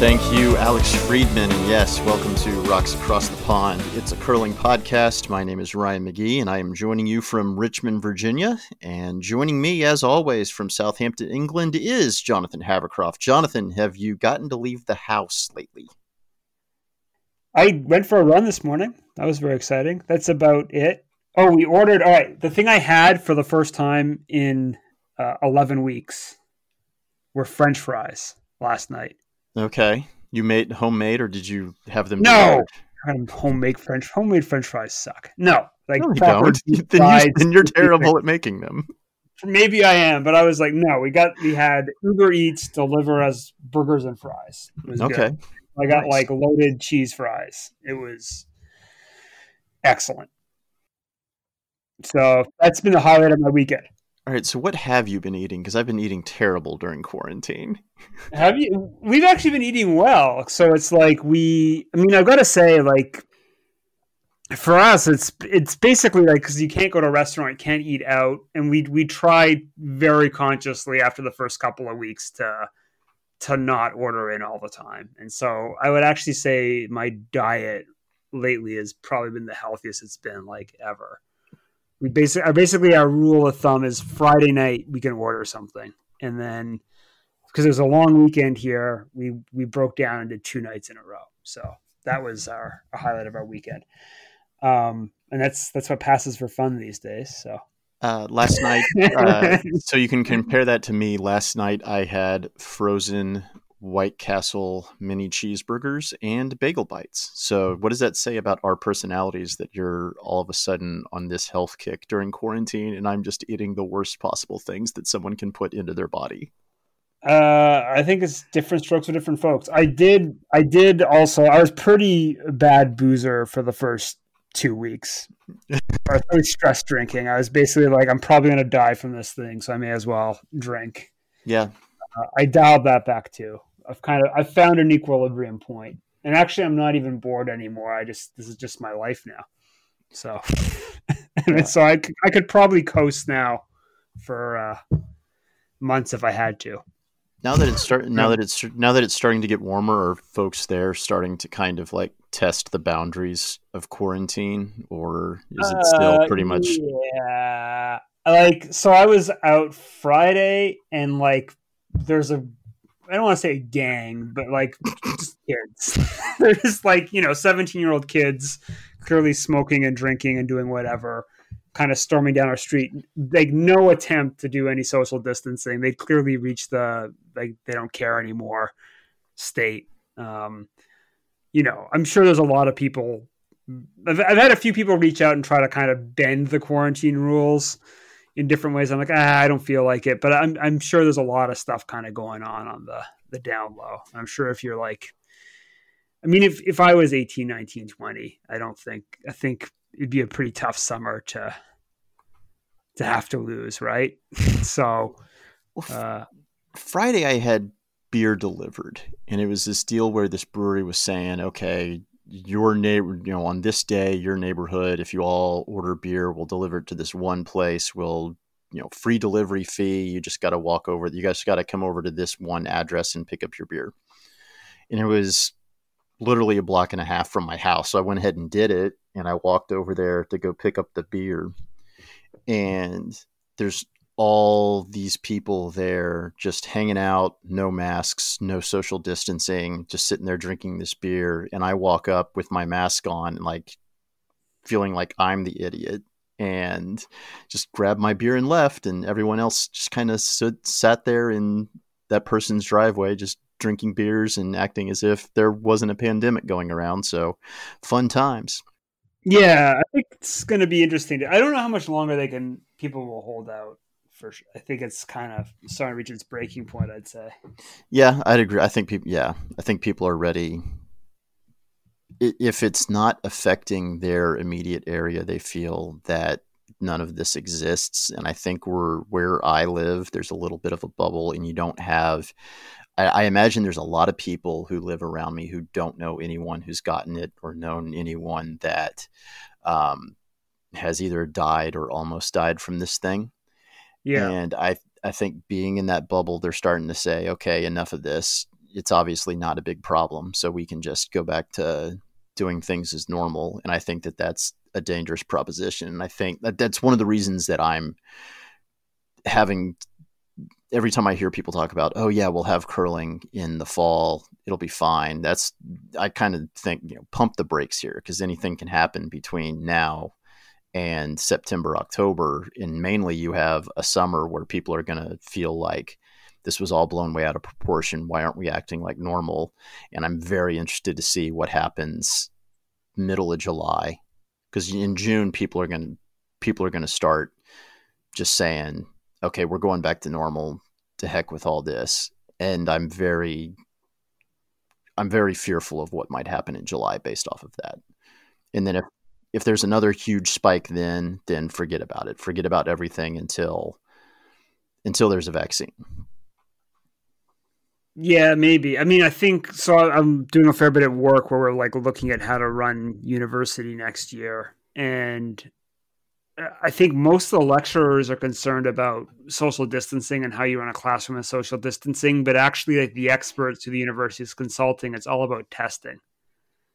Thank you, Alex Friedman. And yes, welcome to Rocks Across the Pond. It's a curling podcast. My name is Ryan McGee, and I am joining you from Richmond, Virginia. And joining me, as always, from Southampton, England, is Jonathan Havercroft. Jonathan, have you gotten to leave the house lately? I went for a run this morning. That was very exciting. That's about it. Oh, we ordered. All right. The thing I had for the first time in uh, 11 weeks were French fries last night. Okay. You made homemade, or did you have them? No, homemade French homemade French fries suck. No, like no, proper then, you, then you're terrible at making them. Maybe I am, but I was like, no. We got we had Uber Eats deliver us burgers and fries. okay. Good. I got nice. like loaded cheese fries. It was excellent. So that's been the highlight of my weekend. All right, so what have you been eating? Because I've been eating terrible during quarantine. have you? We've actually been eating well. So it's like we. I mean, I've got to say, like, for us, it's it's basically like because you can't go to a restaurant, can't eat out, and we we tried very consciously after the first couple of weeks to to not order in all the time. And so I would actually say my diet lately has probably been the healthiest it's been like ever we basically basically our rule of thumb is Friday night we can order something, and then because it was a long weekend here, we we broke down into two nights in a row. So that was our, our highlight of our weekend, um, and that's that's what passes for fun these days. So. Uh, last night, uh, so you can compare that to me. Last night, I had frozen White Castle mini cheeseburgers and bagel bites. So, what does that say about our personalities that you're all of a sudden on this health kick during quarantine and I'm just eating the worst possible things that someone can put into their body? Uh, I think it's different strokes for different folks. I did, I did also, I was pretty bad boozer for the first two weeks. I was really stress drinking. I was basically like, I'm probably going to die from this thing, so I may as well drink. Yeah. Uh, I dialed that back too. I've kind of I've found an equilibrium point, and actually, I'm not even bored anymore. I just this is just my life now. So, yeah. so I I could probably coast now for uh, months if I had to. Now that it's start now that it's now that it's starting to get warmer, are folks there starting to kind of like test the boundaries of quarantine, or is it still uh, pretty much? Yeah, like so. I was out Friday, and like there's a I don't want to say gang, but like just kids. They're just like you know, seventeen year old kids, clearly smoking and drinking and doing whatever, kind of storming down our street. Like no attempt to do any social distancing. They clearly reached the like they don't care anymore state. Um, you know, I'm sure there's a lot of people. I've, I've had a few people reach out and try to kind of bend the quarantine rules in different ways. I'm like, ah, I don't feel like it, but I'm I'm sure there's a lot of stuff kind of going on on the the down low. I'm sure if you're like, I mean, if if I was 18, 19, 20, I don't think I think it'd be a pretty tough summer to to have to lose, right? so, uh, Friday I had beer delivered, and it was this deal where this brewery was saying, okay, your neighbor, you know, on this day, your neighborhood, if you all order beer, we'll deliver it to this one place. We'll, you know, free delivery fee. You just got to walk over. You guys got to come over to this one address and pick up your beer. And it was literally a block and a half from my house. So I went ahead and did it. And I walked over there to go pick up the beer. And there's all these people there just hanging out, no masks, no social distancing, just sitting there drinking this beer. And I walk up with my mask on, like feeling like I'm the idiot, and just grab my beer and left. And everyone else just kind of sat there in that person's driveway, just drinking beers and acting as if there wasn't a pandemic going around. So fun times. Yeah, I think it's going to be interesting. I don't know how much longer they can people will hold out for sure. I think it's kind of starting to reach its breaking point. I'd say. Yeah, I'd agree. I think people. Yeah, I think people are ready if it's not affecting their immediate area, they feel that none of this exists. And I think we're where I live, there's a little bit of a bubble, and you don't have. I, I imagine there's a lot of people who live around me who don't know anyone who's gotten it or known anyone that um, has either died or almost died from this thing. Yeah. And I I think being in that bubble, they're starting to say, okay, enough of this. It's obviously not a big problem, so we can just go back to doing things as normal. And I think that that's a dangerous proposition. And I think that that's one of the reasons that I'm having every time I hear people talk about, oh yeah, we'll have curling in the fall, it'll be fine. That's I kind of think you know pump the brakes here because anything can happen between now and September, October, and mainly you have a summer where people are going to feel like this was all blown way out of proportion. Why aren't we acting like normal? And I'm very interested to see what happens middle of July because in June people are going to people are going to start just saying, okay, we're going back to normal. To heck with all this. And I'm very I'm very fearful of what might happen in July based off of that. And then if if there's another huge spike then then forget about it. Forget about everything until until there's a vaccine. Yeah, maybe. I mean, I think so. I'm doing a fair bit of work where we're like looking at how to run university next year, and uh, I think most of the lecturers are concerned about social distancing and how you run a classroom in social distancing, but actually, like the experts who the university is consulting, it's all about testing.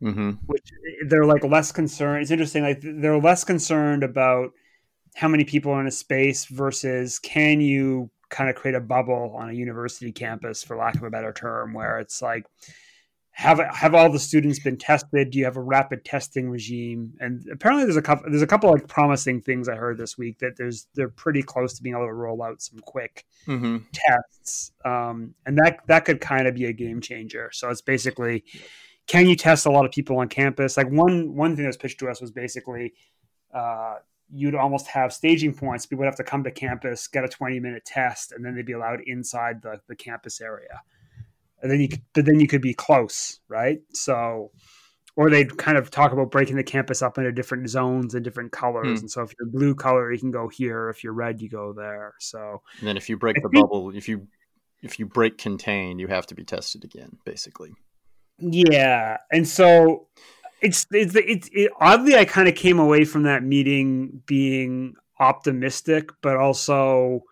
Mm-hmm. Which they're like less concerned. It's interesting. Like they're less concerned about how many people are in a space versus can you kind of create a bubble on a university campus, for lack of a better term, where it's like have have all the students been tested? Do you have a rapid testing regime? And apparently, there's a couple there's a couple like promising things I heard this week that there's they're pretty close to being able to roll out some quick mm-hmm. tests, um, and that that could kind of be a game changer. So it's basically, can you test a lot of people on campus? Like one one thing that was pitched to us was basically. Uh, you'd almost have staging points. People would have to come to campus, get a 20 minute test, and then they'd be allowed inside the, the campus area. And then you could, but then you could be close, right? So, or they'd kind of talk about breaking the campus up into different zones and different colors. Hmm. And so if you're blue color, you can go here. If you're red, you go there. So, and then if you break I the think, bubble, if you, if you break contain, you have to be tested again, basically. Yeah. And so it's it's it's it, oddly I kind of came away from that meeting being optimistic, but also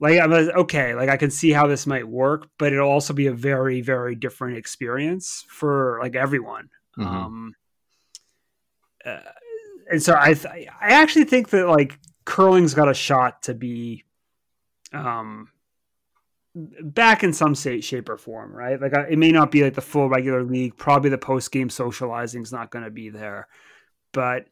like I'm like, okay, like I can see how this might work, but it'll also be a very very different experience for like everyone. Mm-hmm. Um, uh, and so I th- I actually think that like curling's got a shot to be um back in some shape or form, right? Like it may not be like the full regular league. Probably the post game socializing is not going to be there, but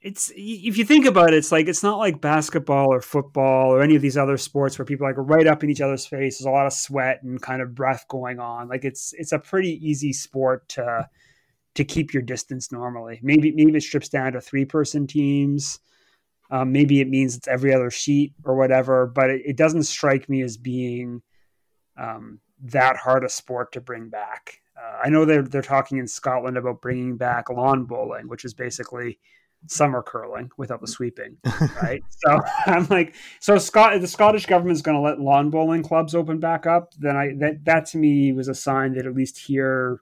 it's if you think about it, it's like it's not like basketball or football or any of these other sports where people like right up in each other's face. There's a lot of sweat and kind of breath going on. Like it's it's a pretty easy sport to to keep your distance normally. Maybe maybe it strips down to three person teams. Um, maybe it means it's every other sheet or whatever, but it, it doesn't strike me as being um, that hard a sport to bring back. Uh, I know they're they're talking in Scotland about bringing back lawn bowling, which is basically summer curling without the sweeping, right? so I'm like, so Scott, the Scottish government's going to let lawn bowling clubs open back up. Then I that that to me was a sign that at least here,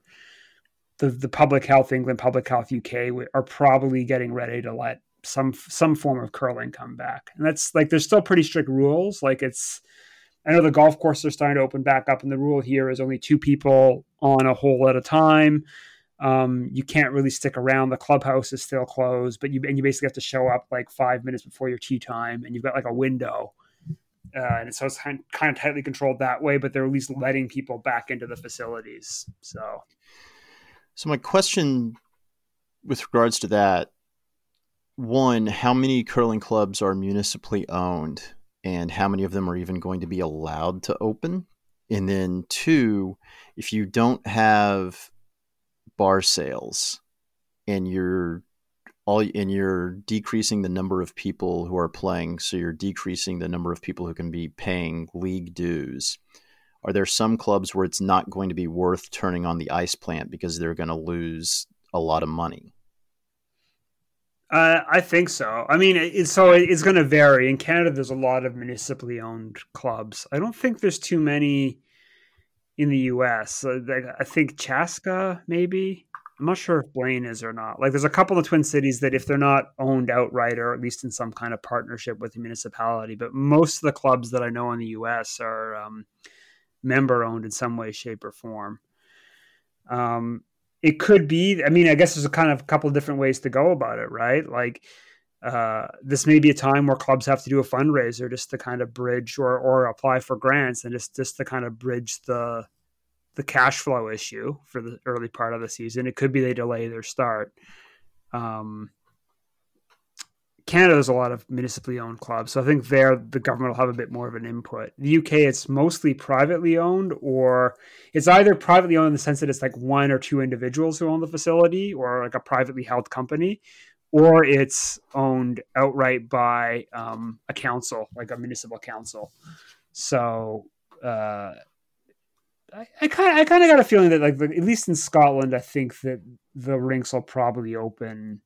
the the Public Health England, Public Health UK are probably getting ready to let some some form of curling come back. And that's like there's still pretty strict rules. Like it's I know the golf courses are starting to open back up, and the rule here is only two people on a hole at a time. Um, you can't really stick around. The clubhouse is still closed, but you and you basically have to show up like five minutes before your tee time, and you've got like a window. Uh, and so it's kind of, kind of tightly controlled that way, but they're at least letting people back into the facilities. So, so my question with regards to that one, how many curling clubs are municipally owned and how many of them are even going to be allowed to open? And then two, if you don't have bar sales and you're all and you're decreasing the number of people who are playing, so you're decreasing the number of people who can be paying league dues. Are there some clubs where it's not going to be worth turning on the ice plant because they're going to lose a lot of money. Uh, I think so. I mean, so it's going to vary. In Canada, there's a lot of municipally owned clubs. I don't think there's too many in the U.S. I think Chaska, maybe. I'm not sure if Blaine is or not. Like, there's a couple of Twin Cities that, if they're not owned outright or at least in some kind of partnership with the municipality, but most of the clubs that I know in the U.S. are um, member owned in some way, shape, or form. Um, it could be. I mean, I guess there's a kind of couple of different ways to go about it, right? Like, uh, this may be a time where clubs have to do a fundraiser just to kind of bridge or or apply for grants and just just to kind of bridge the the cash flow issue for the early part of the season. It could be they delay their start. Um, Canada, there's a lot of municipally owned clubs, so I think there the government will have a bit more of an input. The UK, it's mostly privately owned, or it's either privately owned in the sense that it's like one or two individuals who own the facility, or like a privately held company, or it's owned outright by um, a council, like a municipal council. So uh, I kind I kind of got a feeling that like at least in Scotland, I think that the rinks will probably open,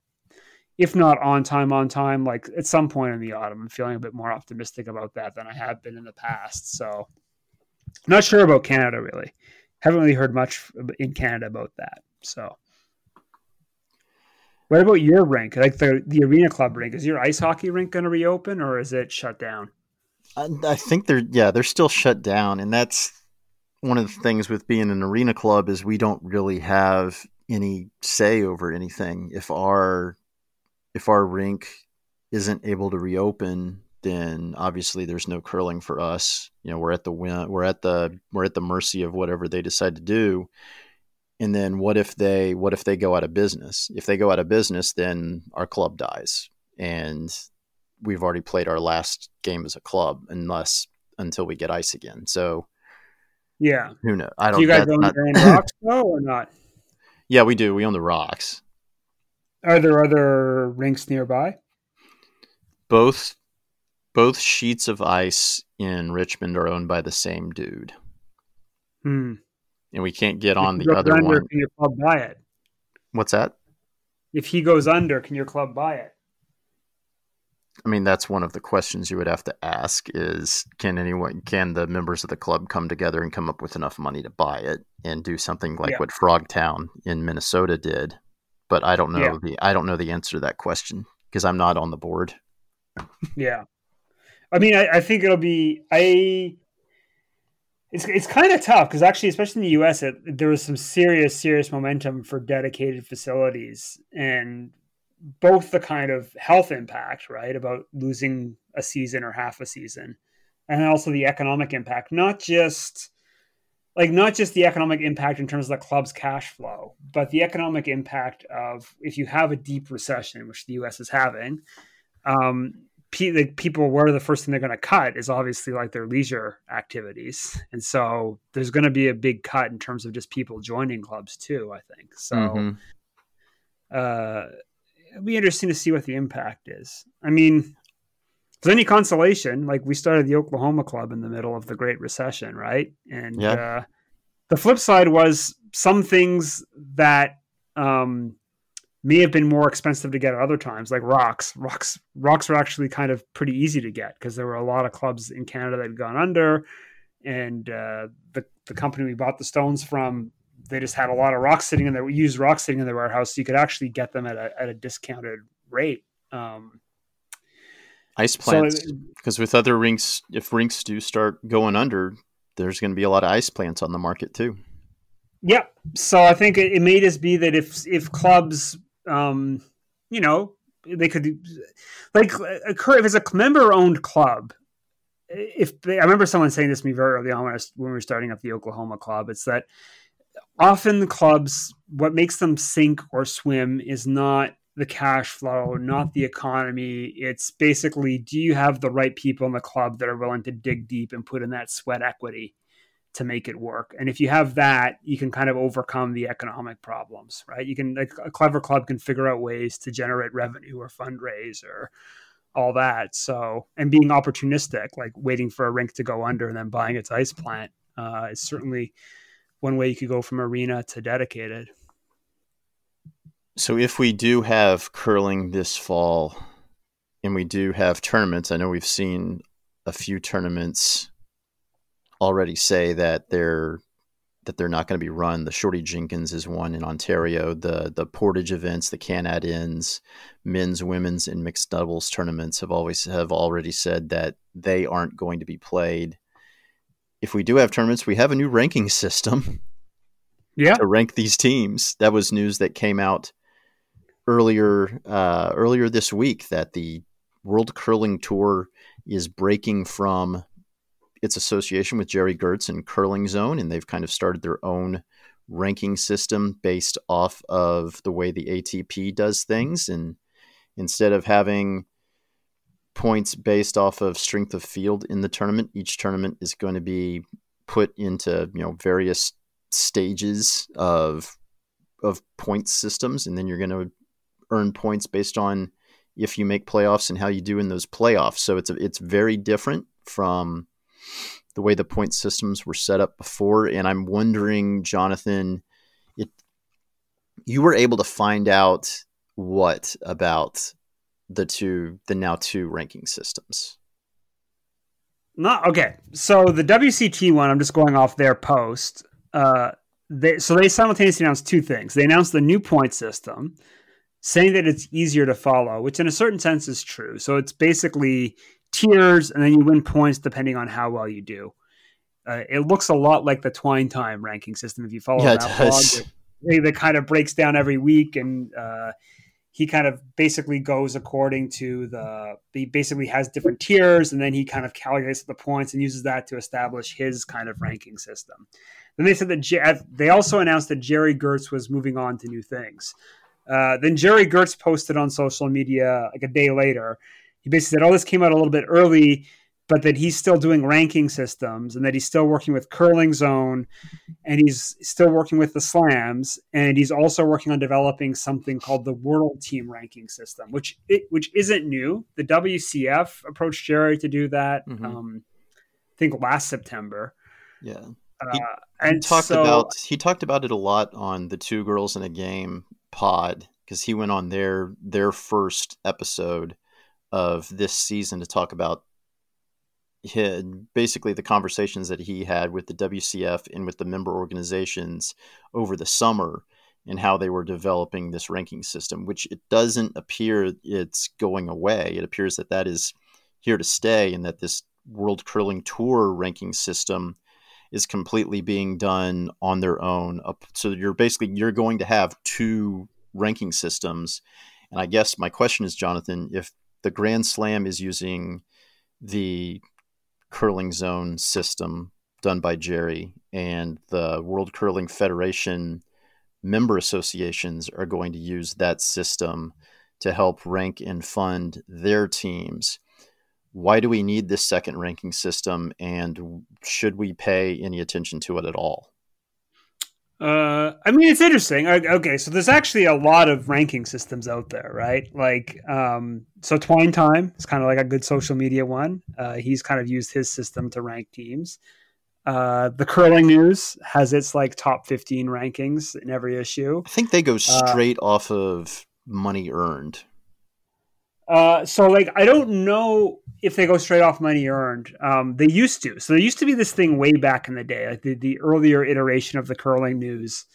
if not on time, on time, like at some point in the autumn. I'm feeling a bit more optimistic about that than I have been in the past. So, not sure about Canada really. Haven't really heard much in Canada about that. So, what about your rink? Like the the arena club rink? Is your ice hockey rink going to reopen or is it shut down? I, I think they're yeah they're still shut down, and that's one of the things with being an arena club is we don't really have any say over anything. If our if our rink isn't able to reopen, then obviously there's no curling for us. You know, we're at the we're at the we're at the mercy of whatever they decide to do. And then what if they what if they go out of business? If they go out of business, then our club dies, and we've already played our last game as a club, unless until we get ice again. So yeah. Who knows? I don't. Do you guys own not... your own rocks though, or not? Yeah, we do. We own the rocks. Are there other rinks nearby? Both, both sheets of ice in Richmond are owned by the same dude. Hmm. And we can't get on the other under, one. Can your club buy it? What's that? If he goes under, can your club buy it? I mean, that's one of the questions you would have to ask is can anyone, can the members of the club come together and come up with enough money to buy it and do something like yeah. what Frogtown in Minnesota did? But I don't know yeah. the, I don't know the answer to that question because I'm not on the board. yeah. I mean, I, I think it'll be, I, it's, it's kind of tough because actually, especially in the U.S., it, there was some serious, serious momentum for dedicated facilities, and both the kind of health impact, right, about losing a season or half a season, and also the economic impact, not just like not just the economic impact in terms of the club's cash flow, but the economic impact of if you have a deep recession, which the U.S. is having, um, pe- like people where the first thing they're going to cut is obviously like their leisure activities, and so there's going to be a big cut in terms of just people joining clubs too. I think so. Mm-hmm. Uh, it'll be interesting to see what the impact is. I mean, there's any consolation, like we started the Oklahoma Club in the middle of the Great Recession, right? And yeah. uh, the flip side was some things that um, may have been more expensive to get at other times, like rocks. Rocks, rocks were actually kind of pretty easy to get because there were a lot of clubs in Canada that had gone under, and uh, the the company we bought the stones from they just had a lot of rocks sitting in there, We used rocks sitting in their warehouse, so you could actually get them at a at a discounted rate. Um, ice plants, because so with other rinks, if rinks do start going under, there's going to be a lot of ice plants on the market too. Yeah, so I think it, it may just be that if if clubs, um, you know, they could like occur if it's a member owned club. If they, I remember someone saying this to me very early on when, I, when we were starting up the Oklahoma club, it's that often the clubs what makes them sink or swim is not the cash flow, not the economy. It's basically do you have the right people in the club that are willing to dig deep and put in that sweat equity to make it work? And if you have that, you can kind of overcome the economic problems, right? You can like a clever club can figure out ways to generate revenue or fundraise or all that. So, and being opportunistic, like waiting for a rink to go under and then buying its ice plant, uh, is certainly one way you could go from arena to dedicated. So if we do have curling this fall, and we do have tournaments, I know we've seen a few tournaments already say that they're that they're not going to be run. The Shorty Jenkins is one in Ontario. The the Portage events, the Canad Inns, men's, women's, and mixed doubles tournaments have always have already said that they aren't going to be played. If we do have tournaments, we have a new ranking system. Yeah. To rank these teams. That was news that came out earlier uh, earlier this week that the World Curling Tour is breaking from its association with Gerry Geurts and Curling Zone, and they've kind of started their own ranking system based off of the way the ATP does things. And instead of having points based off of strength of field in the tournament, each tournament is going to be put into you know various stages of of point systems, and then you're going to earn points based on if you make playoffs and how you do in those playoffs. So it's a, it's very different from the way the point systems were set up before. And I'm wondering, Jonathan, it you were able to find out what about the two the now two ranking systems. Not okay. So the WCT one, I'm just going off their post. Uh, they, so they simultaneously announced two things. They announced the new point system, saying that it's easier to follow, which in a certain sense is true. So it's basically tiers, and then you win points depending on how well you do. Uh, it looks a lot like the Twine Time ranking system. If you follow yeah, that blog, it, it, kind of breaks down every week, and uh, he kind of basically goes according to the. He basically has different tiers, and then he kind of calculates the points and uses that to establish his kind of ranking system. Then they said that they also announced that Gerry Geurts was moving on to new things. Uh, then Gerry Geurts posted on social media like a day later he basically said, "Oh, this came out a little bit early, but that he's still doing ranking systems and that he's still working with Curling Zone, and he's still working with the Slams, and he's also working on developing something called the World Team Ranking System, which it, which isn't new. The WCF approached Gerry to do that. Mm-hmm. Um, I think last September. Yeah. Uh, he, and he talked so, about he talked about it a lot on the Two Girls in a Game pod because he went on their their first episode of this season to talk about his, basically the conversations that he had with the WCF and with the member organizations over the summer and how they were developing this ranking system, which it doesn't appear it's going away. It appears that that is here to stay and that this World Curling Tour ranking system is completely being done on their own. So you're basically you're going to have two ranking systems. And I guess my question is, Jonathan, if the Grand Slam is using the curling zone system done by Gerry, and the World Curling Federation member associations are going to use that system to help rank and fund their teams. Why do we need this second ranking system, and should we pay any attention to it at all? Uh, I mean, it's interesting. Okay, so there's actually a lot of ranking systems out there, right? Like, um, so Twine Time is kind of like a good social media one. Uh, he's kind of used his system to rank teams. Uh, the Curling News has its like top 15 rankings in every issue. I think they go uh, straight off of money earned. Uh, so like I don't know if they go straight off money earned. Um, they used to. So there used to be this thing way back in the day, like the, the earlier iteration of the curling news.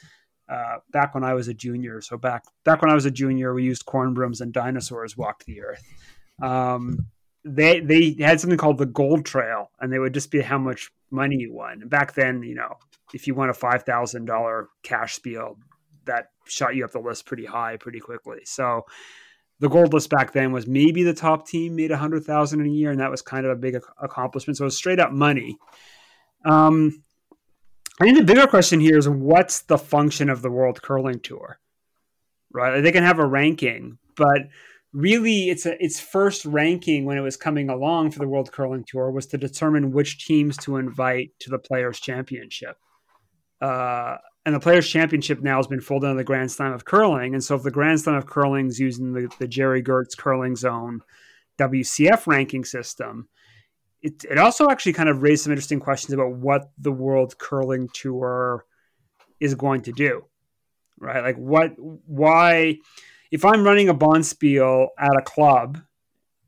Uh, back when I was a junior, so back back when I was a junior, we used corn brooms and dinosaurs walked the earth. Um, they they had something called the Gold Trail, and they would just be how much money you won. And back then, you know, if you won a five thousand dollar cash spiel, that shot you up the list pretty high pretty quickly. So the gold list back then was maybe the top team made a hundred thousand a year, and that was kind of a big accomplishment. So it was straight up money. Um, I think the bigger question here is what's the function of the World Curling Tour, right? They can have a ranking, but really, it's a, its first ranking when it was coming along for the World Curling Tour was to determine which teams to invite to the Players Championship. Uh, and the Players Championship now has been folded into the Grand Slam of Curling. And so, if the Grand Slam of Curling is using the, the Gerry Geurts Curling Zone WCF ranking system, it, it also actually kind of raised some interesting questions about what the World Curling Tour is going to do. right? Like what, why, if I'm running a bonspiel at a club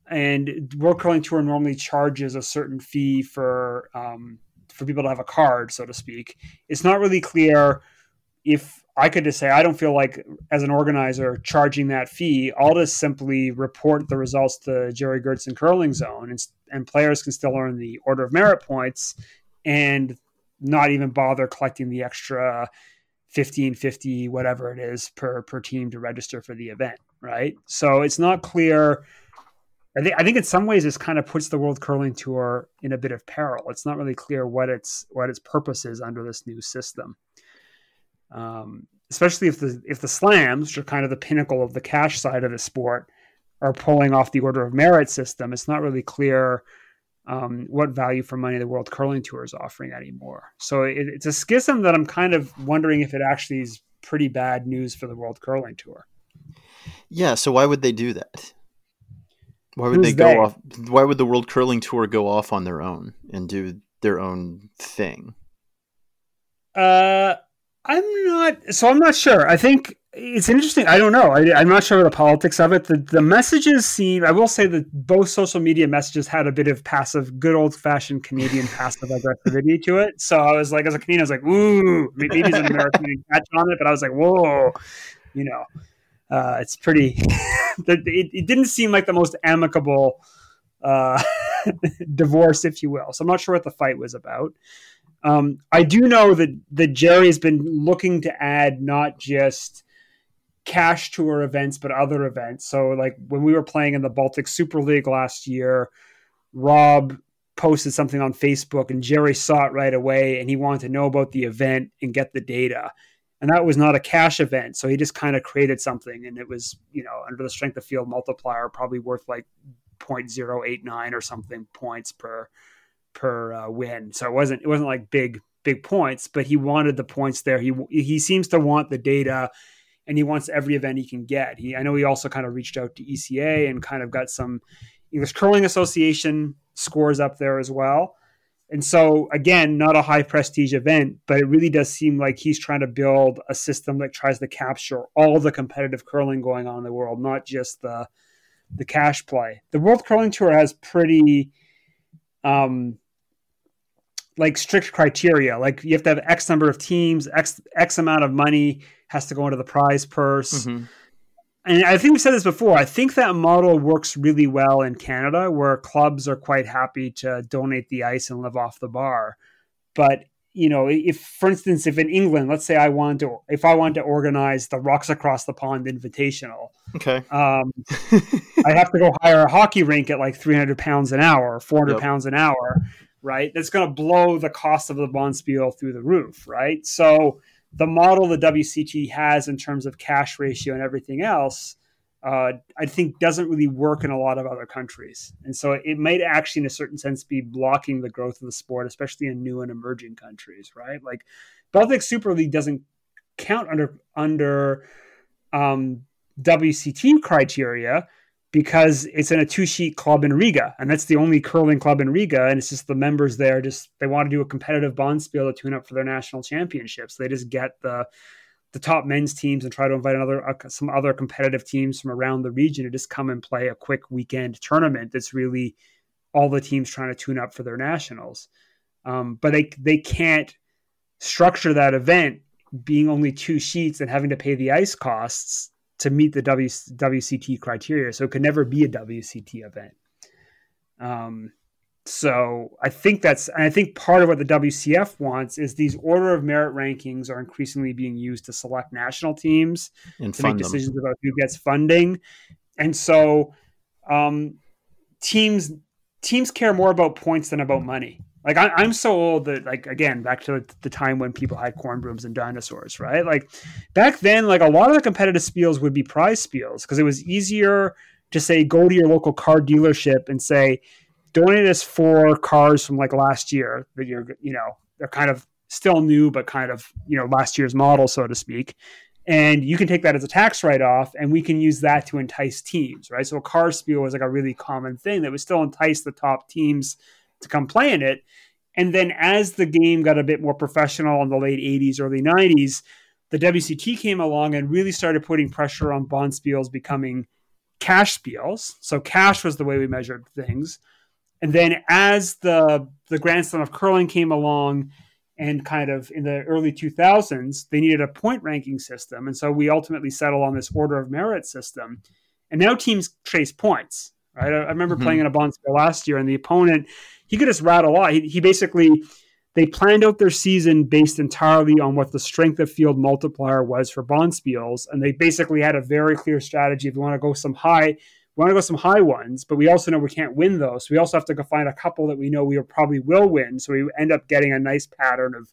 and World Curling Tour normally charges a certain fee for um, for people to have a card, so to speak. It's not really clear if I could just say I don't feel like as an organizer charging that fee. I'll just simply report the results to Gerry Geurts on Curling Zone, and, and players can still earn the Order of Merit points and not even bother collecting the extra 15 50 whatever it is per per team to register for the event right so it's not clear I think I think in some ways this kind of puts the World Curling Tour in a bit of peril. It's not really clear what its what its purpose is under this new system. Um, especially if the if the slams, which are kind of the pinnacle of the cash side of the sport, are pulling off the order of merit system, it's not really clear um, what value for money the World Curling Tour is offering anymore. So it, it's a schism that I'm kind of wondering if it actually is pretty bad news for the World Curling Tour. Yeah. So why would they do that? Why would Who's they go they? off? Why would the World Curling Tour go off on their own and do their own thing? Uh, I'm not. So I'm not sure. I think it's interesting. I don't know. I, am not sure the politics of it. The the messages seem. I will say that both social media messages had a bit of passive, good old fashioned Canadian passive aggressivity to it. So I was like, as a Canadian, I was like, ooh, maybe it's an American catch on it, but I was like, whoa, you know uh, it's pretty. it, it, didn't seem like the most amicable uh, divorce, if you will. So I'm not sure what the fight was about. Um, I do know that that Gerry has been looking to add not just cash tour events, but other events. So, like when we were playing in the Baltic Super League last year, Rob posted something on Facebook, and Gerry saw it right away, and he wanted to know about the event and get the data and that was not a cash event. So he just kind of created something and it was you know under the strength of field multiplier probably worth like 0.089 or something points per per uh, win. So it wasn't it wasn't like big big points but he wanted the points there. He he seems to want the data and he wants every event he can get. He i know he also kind of reached out to eca and kind of got some english curling association scores up there as well and so, again, not a high prestige event, but it really does seem like he's trying to build a system that tries to capture all the competitive curling going on in the world, not just the the cash play. The World Curling Tour has pretty um like strict criteria. Like you have to have X number of teams, X X amount of money has to go into the prize purse. Mm-hmm and I think we said this before. I think that model works really well in Canada, where clubs are quite happy to donate the ice and live off the bar. But you know, if for instance, if in England, let's say I want to, if I want to organize the Rocks Across the Pond Invitational, okay, um, I have to go hire a hockey rink at like three hundred pounds an hour, four hundred yep. pounds an hour, right? That's going to blow the cost of the bonspiel through the roof, right? So the model the WCT has in terms of cash ratio and everything else, uh, I think doesn't really work in a lot of other countries. And so it might actually, in a certain sense, be blocking the growth of the sport, especially in new and emerging countries, right? Like Baltic Super League doesn't count under under um, WCT criteria because it's in a two sheet club in Riga, and that's the only curling club in Riga, and it's just the members there just they want to do a competitive bonspiel to tune up for their national championships. They just get the the top men's teams and try to invite another uh, some other competitive teams from around the region to just come and play a quick weekend tournament. That's really all the teams trying to tune up for their nationals, um, but they they can't structure that event being only two sheets and having to pay the ice costs to meet the w, WCT criteria. So it could never be a WCT event. Um, so I think that's, and I think part of what the WCF wants is these order of merit rankings are increasingly being used to select national teams and to make decisions them. about who gets funding. And so um, teams teams care more about points than about money. Like I, am so old that like again back to the time when people had corn brooms and dinosaurs, right? Like back then, like a lot of the competitive spiels would be prize spiels because it was easier to say go to your local car dealership and say donate us four cars from like last year that you're you know they're kind of still new but kind of you know last year's model so to speak and you can take that as a tax write-off and we can use that to entice teams right so a car spiel was like a really common thing that would still entice the top teams to come play in it. And then as the game got a bit more professional in the late 80s, early 90s, the WCT came along and really started putting pressure on bonspiels becoming cash spiels. So cash was the way we measured things. And then as the the Grand Slam of Curling came along and kind of in the early 2000s, they needed a point ranking system. And so we ultimately settled on this order of merit system. And now teams trace points, right? I, I remember mm-hmm. playing in a bonspiel last year and the opponent, he could just rattle off. He, he basically they planned out their season based entirely on what the strength of field multiplier was for bonspiels, and they basically had a very clear strategy. If we want to go some high, we want to go some high ones, but we also know we can't win those. So we also have to go find a couple that we know we probably will win. So we end up getting a nice pattern of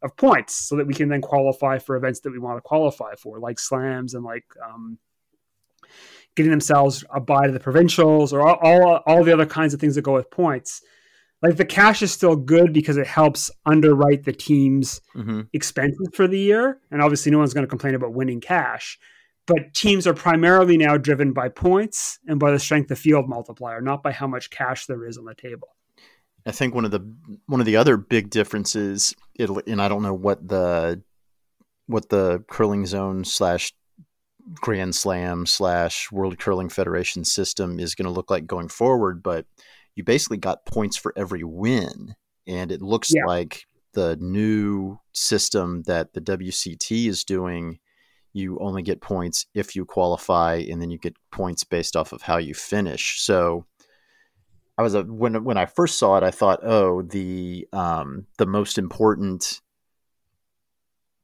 of points, so that we can then qualify for events that we want to qualify for, like slams and like um, getting themselves a bye to the provincials or all, all all the other kinds of things that go with points like the cash is still good because it helps underwrite the team's mm-hmm. expenses for the year. And obviously, no one's going to complain about winning cash. But teams are primarily now driven by points and by the strength of field multiplier, not by how much cash there is on the table. I think one of the one of the other big differences, and I don't know what the what the curling zone slash Grand Slam slash World Curling Federation system is going to look like going forward, but you basically got points for every win. And it looks yeah. like the new system that the WCT is doing, you only get points if you qualify, and then you get points based off of how you finish. So I was a when when I first saw it, I thought, oh, the um, the most important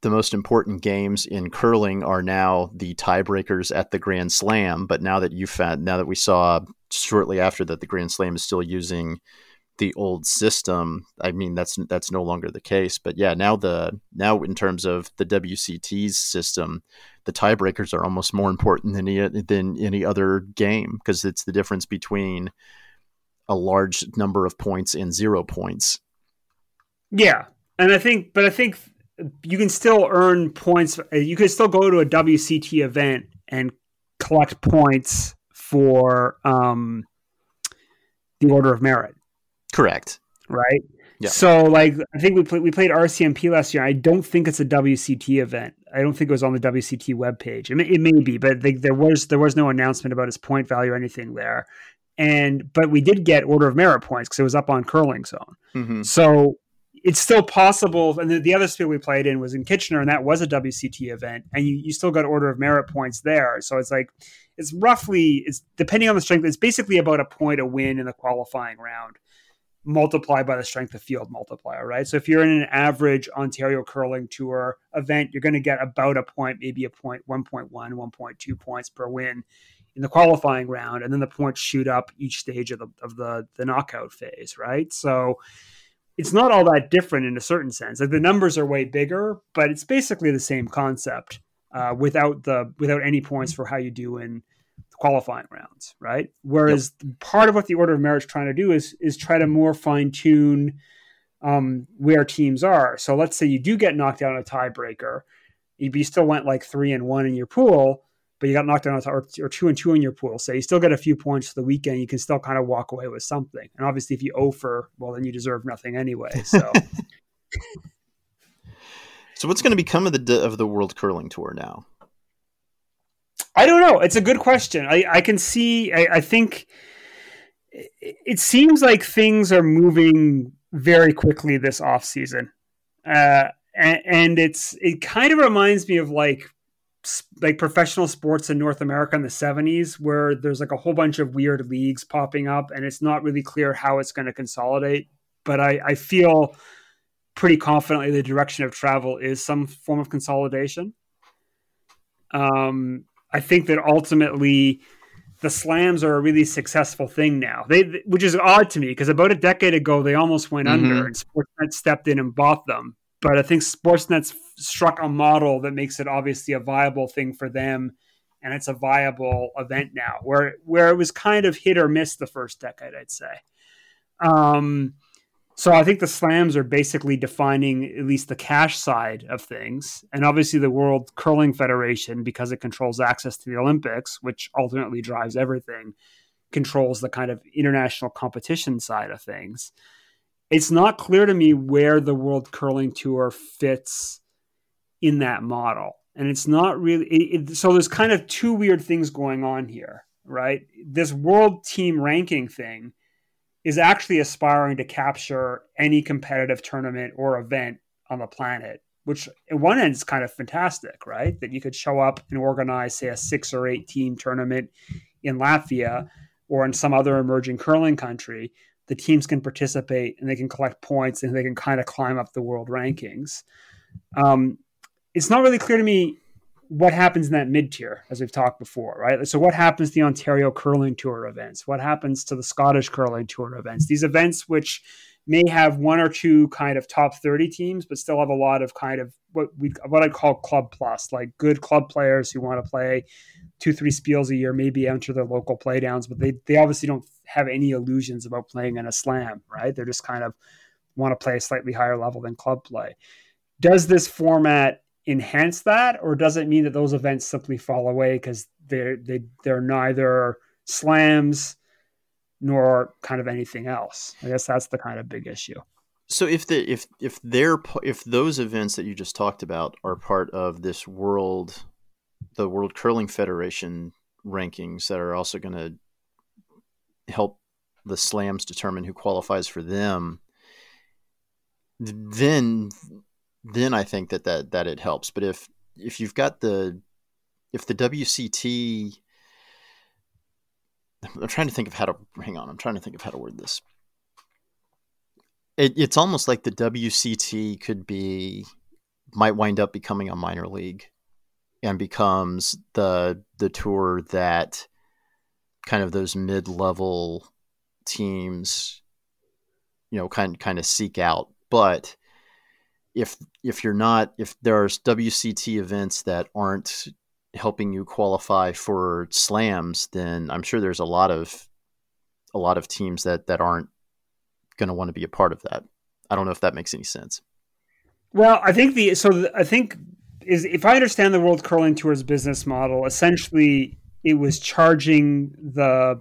the most important games in curling are now the tiebreakers at the Grand Slam. But now that you found, now that we saw shortly after that the Grand Slam is still using the old system, I mean that's that's no longer the case. But yeah, now the now in terms of the WCT's system, the tiebreakers are almost more important than any, than any other game because it's the difference between a large number of points and zero points. Yeah, and I think, but I think you can still earn points. You can still go to a WCT event and collect points for um, the Order of Merit. Correct. Right. Yeah. So, like, I think we played we played RCMP last year. I don't think it's a WCT event. I don't think it was on the WCT webpage. It may, it may be, but they, there was there was no announcement about its point value or anything there. And but we did get Order of Merit points because it was up on Curling Zone. Mm-hmm. So it's still possible. And the, the, other spiel we played in was in Kitchener, and that was a WCT event, and you, you still got order of merit points there. So it's like it's roughly it's depending on the strength. It's basically about a point a win in the qualifying round, multiplied by the strength of field multiplier, right? So if you're in an average Ontario curling tour event, you're going to get about a point, maybe a point, 1.1, 1.2 points per win in the qualifying round, and then the points shoot up each stage of the of the the knockout phase, right? So it's not all that different in a certain sense. Like the numbers are way bigger, but it's basically the same concept uh, without the without any points for how you do in the qualifying rounds, right? Whereas yep. part of what the order of merit is trying to do is is try to more fine tune um, where teams are. So let's say you do get knocked out in a tiebreaker, you still went like three and one in your pool but you got knocked down or, or two and two in your pool. So you still get a few points for the weekend. You can still kind of walk away with something. And obviously, if you offer, well, then you deserve nothing anyway. So. so what's going to become of the of the World Curling Tour now? I don't know. It's a good question. I, I can see. I, I think it seems like things are moving very quickly this off season, uh, and, and it's it kind of reminds me of like like professional sports in North America in the 70s where there's like a whole bunch of weird leagues popping up and it's not really clear how it's going to consolidate but I, I feel pretty confidently the direction of travel is some form of consolidation. Um, I think that ultimately the slams are a really successful thing now. They which is odd to me because about a decade ago they almost went mm-hmm. under and sportsnet stepped in and bought them but I think Sportsnet's struck a model that makes it obviously a viable thing for them, and it's a viable event now. Where where it was kind of hit or miss the first decade, I'd say. Um, so I think the slams are basically defining at least the cash side of things, and obviously the World Curling Federation, because it controls access to the Olympics, which ultimately drives everything, controls the kind of international competition side of things it's not clear to me where the World Curling Tour fits in that model. And it's not really it, it, so there's kind of two weird things going on here, right? This world team ranking thing is actually aspiring to capture any competitive tournament or event on the planet, which at one end is kind of fantastic, right? That you could show up and organize, say, a six or eight team tournament in Latvia or in some other emerging curling country. The teams can participate and they can collect points and they can kind of climb up the world rankings. Um, it's not really clear to me what happens in that mid tier, as we've talked before, right? So, what happens to the Ontario Curling Tour events? What happens to the Scottish Curling Tour events? These events, which may have one or two kind of top 30 teams, but still have a lot of kind of what we what I'd call club plus, like good club players who want to play two, three spiels a year, maybe enter their local playdowns, but they, they obviously don't have any illusions about playing in a slam, right? They're just kind of want to play a slightly higher level than club play. Does this format enhance that, or does it mean that those events simply fall away because they're they they're neither slams nor kind of anything else? I guess that's the kind of big issue. So if the if if they're if those events that you just talked about are part of this world, the World Curling Federation rankings that are also going to help the slams determine who qualifies for them, then then I think that, that that it helps. But if if you've got the if the WCT I'm trying to think of how to hang on, I'm trying to think of how to word this. It, it's almost like the WCT could be might wind up becoming a minor league and becomes the the tour that kind of those mid-level teams you know kind kind of seek out. But if if you're not if there's WCT events that aren't helping you qualify for slams, then I'm sure there's a lot of a lot of teams that that aren't going to want to be a part of that. I don't know if that makes any sense. Well, I think the so the, I think is if I understand the World Curling Tour's business model, essentially it was charging the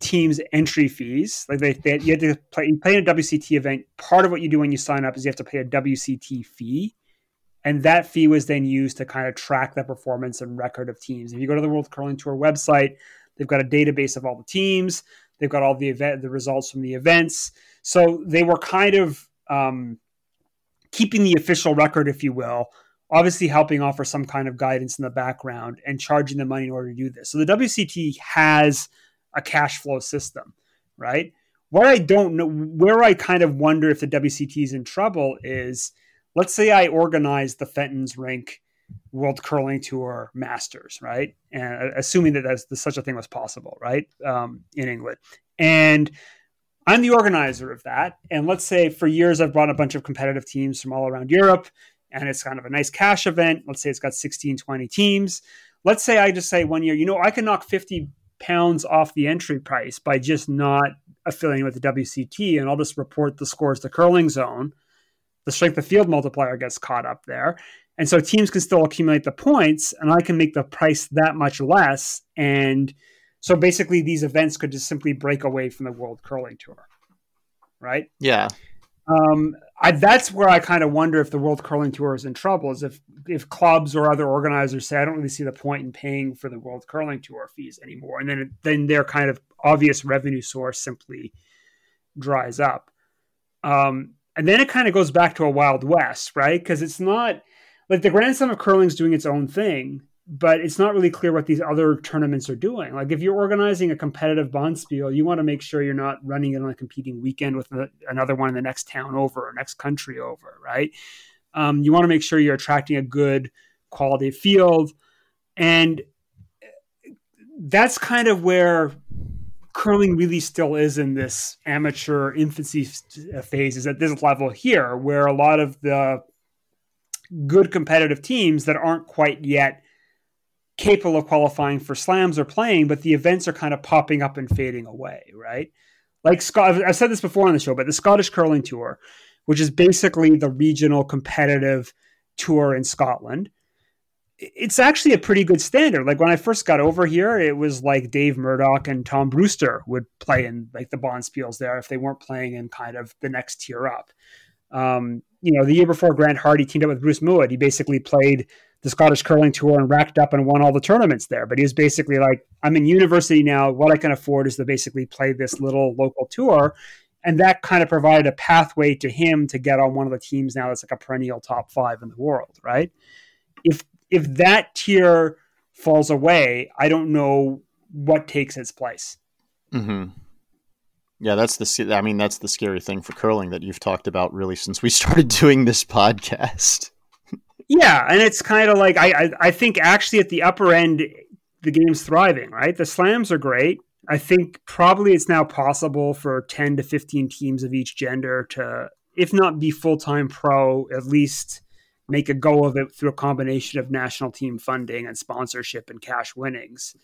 teams entry fees. Like they, they you had to play play in a WCT event. Part of what you do when you sign up is you have to pay a WCT fee. And that fee was then used to kind of track the performance and record of teams. If you go to the World Curling Tour website, they've got a database of all the teams. They've got all the event, the results from the events. So they were kind of um, keeping the official record, if you will, obviously helping offer some kind of guidance in the background and charging the money in order to do this. So the WCT has a cash flow system, right? What I don't know, where I kind of wonder if the WCT is in trouble is, let's say I organize the Fenton's Rink World Curling Tour Masters, right? And uh, assuming that that's, such a thing was possible, right, um, in England, and I'm the organizer of that. And let's say for years I've brought a bunch of competitive teams from all around Europe, and it's kind of a nice cash event. Let's say it's got 16, 20 teams. Let's say I just say one year, you know, I can knock 50 pounds off the entry price by just not affiliating with the WCT, and I'll just report the scores to Curling Zone. The strength of field multiplier gets caught up there. And so teams can still accumulate the points, and I can make the price that much less. And so basically, these events could just simply break away from the World Curling Tour. Right? Yeah. Um, I, that's where I kind of wonder if the World Curling Tour is in trouble. Is if if clubs or other organizers say, I don't really see the point in paying for the World Curling Tour fees anymore, and then then their kind of obvious revenue source simply dries up. Um, and then it kind of goes back to a wild west, right? Because it's not like the Grand Slam of Curling is doing its own thing, but it's not really clear what these other tournaments are doing. Like if you're organizing a competitive bonspiel, you want to make sure you're not running it on a competing weekend with a, another one in the next town over or next country over, right? Um, you want to make sure you're attracting a good quality field, and that's kind of where curling really still is in this amateur infancy phase. Is at this level here, where a lot of the good competitive teams that aren't quite yet capable of qualifying for slams or playing, but the events are kind of popping up and fading away, right? Like Scott, I've said this before on the show, but the Scottish Curling Tour, which is basically the regional competitive tour in Scotland, it's actually a pretty good standard. Like when I first got over here, it was like Dave Murdoch and Tom Brewster would play in like the Bonspiels there if they weren't playing in kind of the next tier up. Um, you know, the year before Grant Hardy teamed up with Bruce Mouat, he basically played the Scottish curling tour and racked up and won all the tournaments there. But he was basically like, I'm in university now. What I can afford is to basically play this little local tour. And that kind of provided a pathway to him to get on one of the teams now that's like a perennial top five in the world, right? If if that tier falls away, I don't know what takes its place. Mm-hmm. Yeah, that's the. I mean, that's the scary thing for curling that you've talked about really since we started doing this podcast. Yeah, and it's kind of like I, I, I think actually at the upper end the game's thriving, right? The slams are great. I think probably it's now possible for 10 to 15 teams of each gender to if not be full-time pro, at least make a go of it through a combination of national team funding and sponsorship and cash winnings.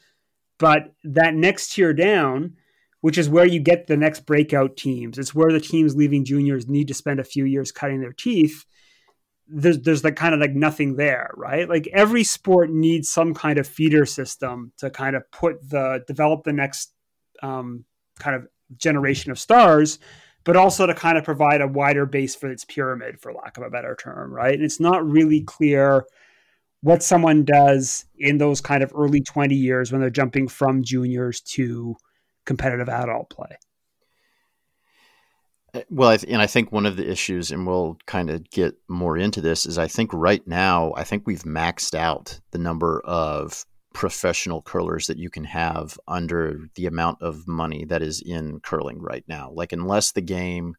But that next tier down, which is where you get the next breakout teams, it's where the teams leaving juniors need to spend a few years cutting their teeth there's there's like kind of like nothing there, right? Like every sport needs some kind of feeder system to kind of put the develop the next um, kind of generation of stars, but also to kind of provide a wider base for its pyramid, for lack of a better term, right? And it's not really clear what someone does in those kind of early 20 years when they're jumping from juniors to competitive adult play. Uh, well, and I think one of the issues, and we'll kind of get more into this, is I think right now, I think we've maxed out the number of professional curlers that you can have under the amount of money that is in curling right now. Like, unless the game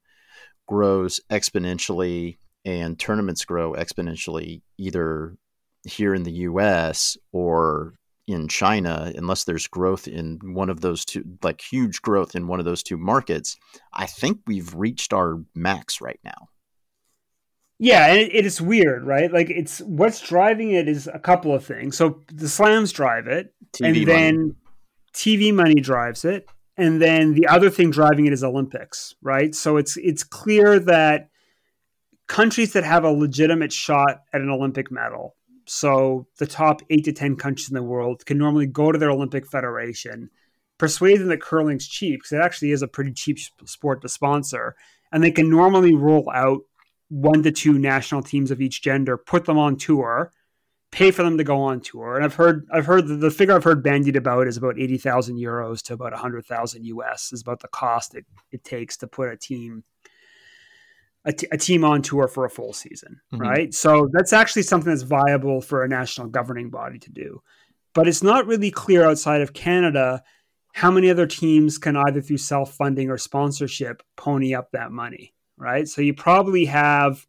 grows exponentially and tournaments grow exponentially, either here in the US or in China, unless there's growth in one of those two, like huge growth in one of those two markets, I think we've reached our max right now. Yeah, and it, it is weird, right? Like it's what's driving it is a couple of things. So the slams drive it, TV and then. TV money drives it, and then the other thing driving it is Olympics, right? So it's it's clear that countries that have a legitimate shot at an Olympic medal so the top eight to 10 countries in the world can normally go to their Olympic federation, persuade them that curling's cheap, because it actually is a pretty cheap sport to sponsor. And they can normally roll out one to two national teams of each gender, put them on tour, pay for them to go on tour. And I've heard, I've heard the, the figure I've heard bandied about is about 80,000 euros to about 100,000 US is about the cost it, it takes to put a team a, t- a team on tour for a full season, mm-hmm. right? So that's actually something that's viable for a national governing body to do. But it's not really clear outside of Canada how many other teams can either through self funding or sponsorship pony up that money, right? So you probably have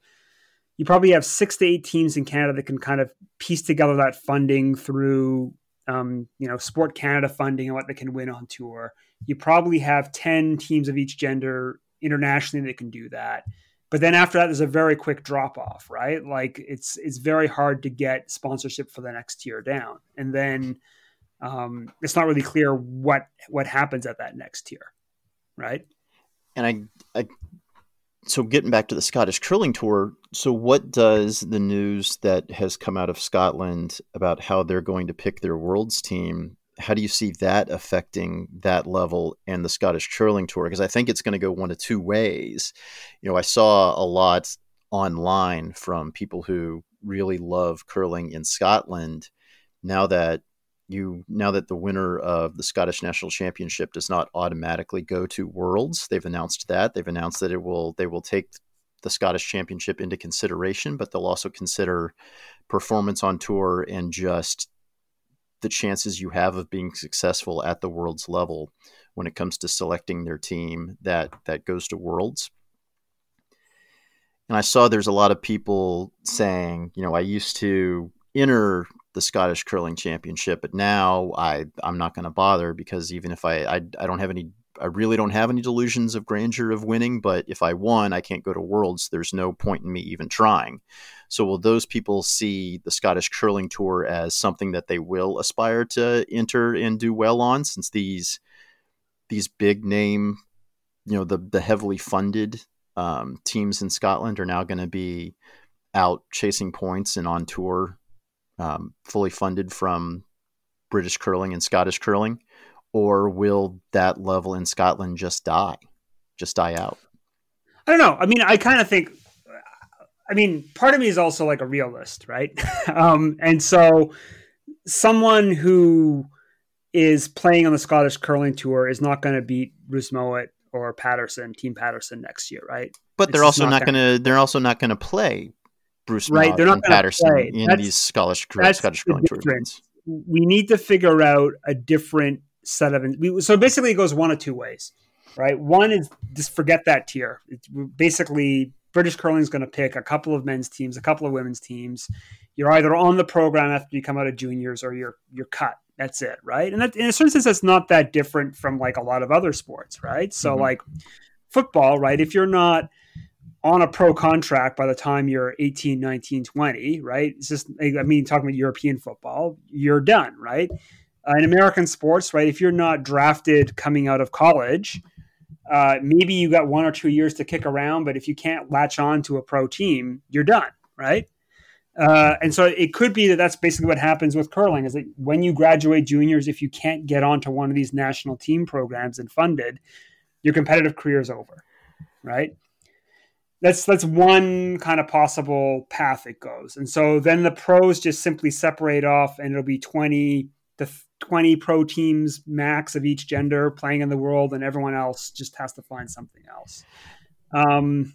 you probably have six to eight teams in Canada that can kind of piece together that funding through um, you know Sport Canada funding and what they can win on tour. You probably have ten teams of each gender internationally that can do that but then after that there's a very quick drop off right? Like it's it's very hard to get sponsorship for the next tier down. And then um, it's not really clear what what happens at that next tier right? And I, I so getting back to the Scottish curling tour, so what does the news that has come out of Scotland about how they're going to pick their world's team how do you see that affecting that level and the Scottish curling tour? Because I think it's going to go one of two ways. You know, I saw a lot online from people who really love curling in Scotland. Now that you now that the winner of the Scottish National Championship does not automatically go to Worlds, they've announced that. They've announced that it will they will take the Scottish Championship into consideration, but they'll also consider performance on tour and just the chances you have of being successful at the world's level when it comes to selecting their team that that goes to worlds and i saw there's a lot of people saying you know i used to enter the scottish curling championship but now i i'm not going to bother because even if I, I i don't have any I really don't have any delusions of grandeur of winning, but if I won, I can't go to Worlds. There's no point in me even trying. So will those people see the Scottish curling tour as something that they will aspire to enter and do well on since these these big name, you know, the the heavily funded um, teams in Scotland are now going to be out chasing points and on tour, um, fully funded from British curling and Scottish curling, or will that level in Scotland just die, just die out? I don't know. I mean, I kind of think I mean, part of me is also like a realist, right? um, and so someone who is playing on the Scottish curling tour is not going to beat Bruce Mouat or Paterson, Team Paterson next year, right? But it's they're also not going to. They're also not going to play Bruce right. They're not and Paterson play. in that's, these Scottish Scottish curling tour events. We need to figure out a different set of. We, so basically, it goes one of two ways, right? One is just forget that tier. It's basically British curling is going to pick a couple of men's teams, a couple of women's teams. You're either on the program after you come out of juniors, or you're you're cut. That's it, right? And that, in a certain sense, that's not that different from like a lot of other sports, right? So, mm-hmm. like football, right? If you're not on a pro contract by the time you're 18, 19, 20, right? It's just, I mean, talking about European football, you're done, right? Uh, in American sports, right? If you're not drafted coming out of college, uh, maybe you got one or two years to kick around, but if you can't latch on to a pro team, you're done, right? Uh, and so it could be that that's basically what happens with curling is that when you graduate juniors, if you can't get onto one of these national team programs and funded, your competitive career is over, right? That's that's one kind of possible path it goes. And so then the pros just simply separate off, and it'll be twenty to 20 pro teams max of each gender playing in the world, and everyone else just has to find something else. Um,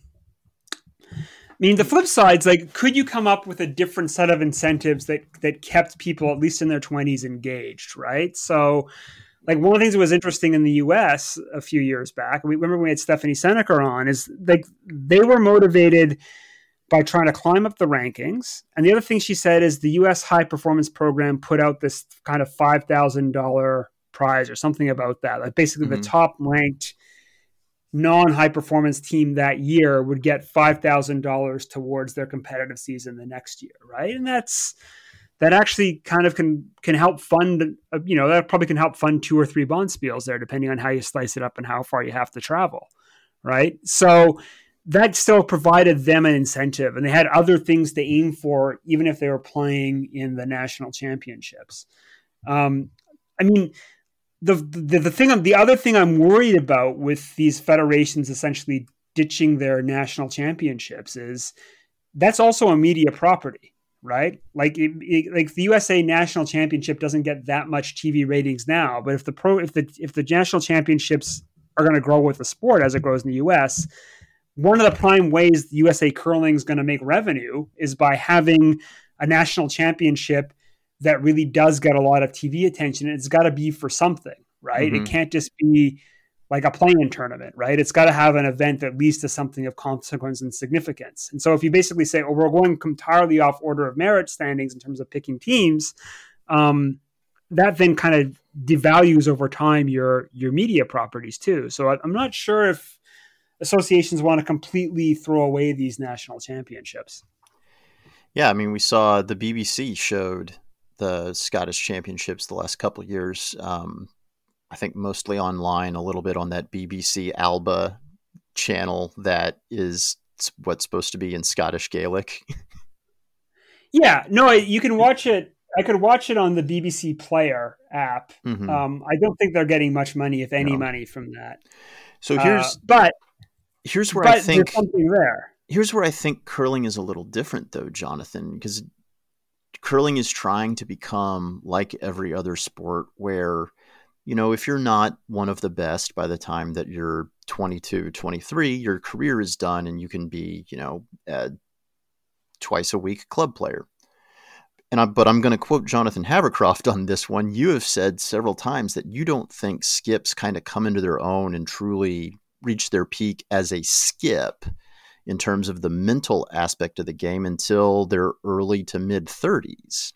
I mean, the flip side is like, could you come up with a different set of incentives that that kept people at least in their twenties engaged, right? So, like one of the things that was interesting in the U.S. a few years back, we remember we had Stephanie Senneker on, is like they were motivated by trying to climb up the rankings. And the other thing she said is the US high performance program put out this kind of $5,000 prize or something about that. Like basically mm-hmm. the top ranked non high performance team that year would get $5,000 towards their competitive season the next year, right? And that's that actually kind of can can help fund uh, you know that probably can help fund two or three bonspiels there depending on how you slice it up and how far you have to travel right so that still provided them an incentive and they had other things to aim for even if they were playing in the national championships. Um, i mean the, the the thing the other thing i'm worried about with these federations essentially ditching their national championships is that's also a media property right? Like it, it, like the usa national championship doesn't get that much tv ratings now but if the pro if the if the national championships are going to grow with the sport as it grows in the us one of the prime ways USA curling is going to make revenue is by having a national championship that really does get a lot of TV attention. It's got to be for something, right? Mm-hmm. It can't just be like a playing tournament, right? It's got to have an event that leads to something of consequence and significance. And so if you basically say, oh, we're going entirely off order of merit standings in terms of picking teams, um, that then kind of devalues over time your your media properties too. So I'm not sure if associations want to completely throw away these national championships. Yeah, I mean, we saw the BBC showed the Scottish Championships the last couple of years. Um, I think mostly online, a little bit on that BBC Alba channel that is what's supposed to be in Scottish Gaelic. yeah, no, you can watch it. I could watch it on the BBC Player app. Mm-hmm. Um, I don't think they're getting much money, if any no. money, from that. So here's, uh, but here's where but I think something there. Here's where I think curling is a little different, though, Jonathan, because curling is trying to become like every other sport where you know if you're not one of the best by the time that you're 22 23 your career is done and you can be you know a twice a week club player and I, but I'm going to quote Jonathan Havercroft on this one. You have said several times that you don't think skips kind of come into their own and truly reach their peak as a skip in terms of the mental aspect of the game until their early to mid 30s.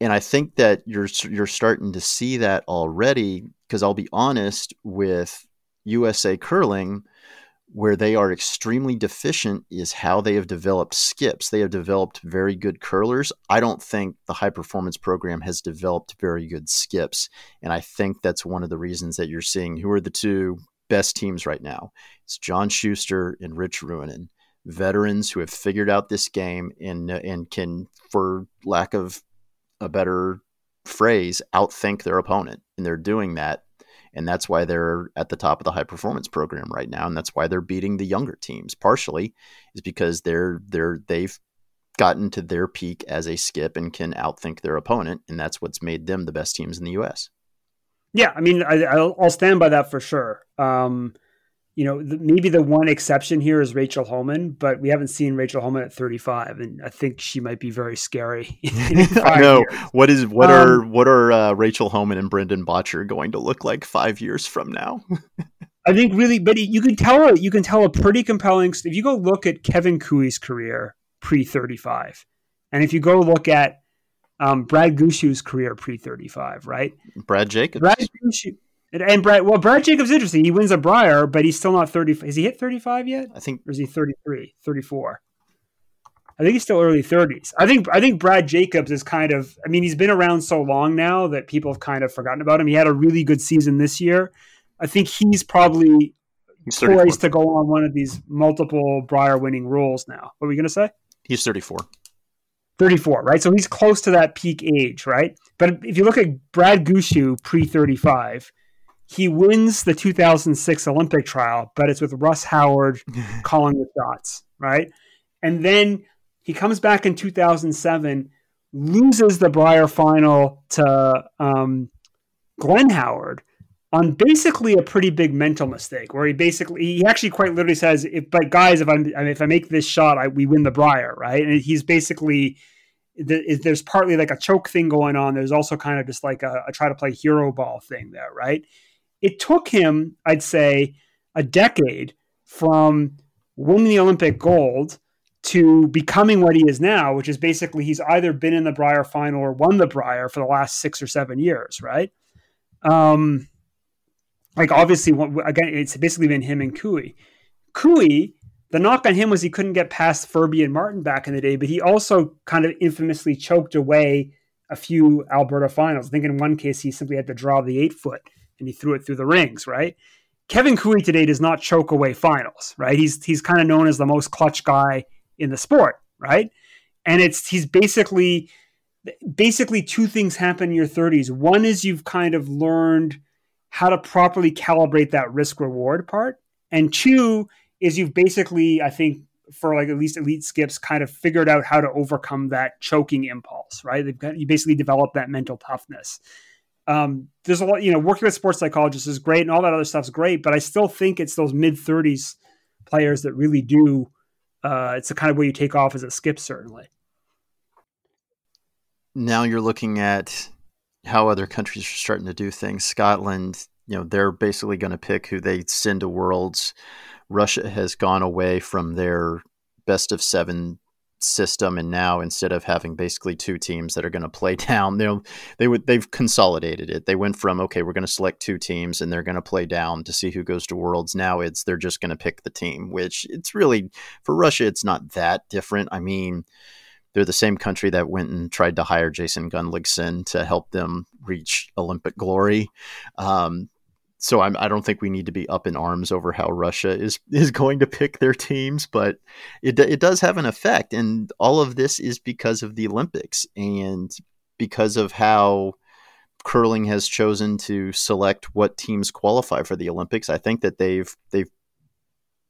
And I think that you're you're starting to see that already because I'll be honest with USA curling where they are extremely deficient is how they have developed skips. They have developed very good curlers. I don't think the high performance program has developed very good skips. And I think that's one of the reasons that you're seeing who are the two best teams right now. It's John Schuster and Rich Ruohonen, veterans who have figured out this game and and can, for lack of a better phrase, outthink their opponent, and they're doing that. And that's why they're at the top of the high performance program right now. And that's why they're beating the younger teams. Partially is because they're they're they've gotten to their peak as a skip and can outthink their opponent, and that's what's made them the best teams in the U.S. Yeah, I mean, I, will stand by that for sure. Um, you know, the, maybe the one exception here is Rachel Homan, but we haven't seen Rachel Homan at 35, and I think she might be very scary. I know years. what is what um, are what are uh, Rachel Homan and Brendan Bottcher going to look like five years from now? I think really, but you can tell a, you can tell a pretty compelling. If you go look at Kevin Koe's career pre 35, and if you go look at um, Brad Gushue's career pre 35, right? Brad Jacobs. Brad Gushue, and Brad, well, Brad Jacobs interesting. He wins a Brier, but he's still not 30. Has he hit 35 yet? I think. Or is he 33, 34? I think he's still early 30s. I think I think Brad Jacobs is kind of I mean he's been around so long now that people have kind of forgotten about him. He had a really good season this year. I think he's probably he's poised to go on one of these multiple Brier winning roles now. What were we going to say? He's 34. 34, right? So he's close to that peak age, right? But if you look at Brad Gushue pre 35, he wins the 2006 Olympic trial, but it's with Russ Howard calling the shots, right? And then he comes back in 2007, loses the Brier final to um, Glenn Howard on basically a pretty big mental mistake, where he basically he actually quite literally says, "If but guys, if I'm if I make this shot, I, we win the Brier, right?" And he's basically there's partly like a choke thing going on. There's also kind of just like a, a try to play hero ball thing there, right? It took him, I'd say, a decade from winning the Olympic gold to becoming what he is now, which is basically he's either been in the Brier final or won the Brier for the last six or seven years, right? Um, like obviously, again, it's basically been him and Koe. Koe, the knock on him was he couldn't get past Ferbey and Martin back in the day, but he also kind of infamously choked away a few Alberta finals. I think in one case he simply had to draw the eight foot and he threw it through the rings, right? Kevin Koe today does not choke away finals, right? He's he's kind of known as the most clutch guy in the sport, right? And it's he's basically basically two things happen in your 30s. One is you've kind of learned how to properly calibrate that risk reward part. And two is you've basically, I think, for like at least elite skips, kind of figured out how to overcome that choking impulse, right? They've got, you basically develop that mental toughness. Um, there's a lot, you know, working with sports psychologists is great and all that other stuff's great, but I still think it's those mid 30s players that really do. Uh, it's the kind of way you take off as a skip, certainly. Now you're looking at how other countries are starting to do things. Scotland, you know, they're basically going to pick who they send to Worlds. Russia has gone away from their best of seven system, and now instead of having basically two teams that are going to play down, they they would they've consolidated it. They went from okay, we're going to select two teams, and they're going to play down to see who goes to Worlds. Now it's they're just going to pick the team, which it's really for Russia, it's not that different. I mean they're the same country that went and tried to hire Jason Gunnlaugson to help them reach Olympic glory. Um, so I'm, I do not think we need to be up in arms over how Russia is is going to pick their teams, but it it does have an effect, and all of this is because of the Olympics and because of how curling has chosen to select what teams qualify for the Olympics. I think that they've they've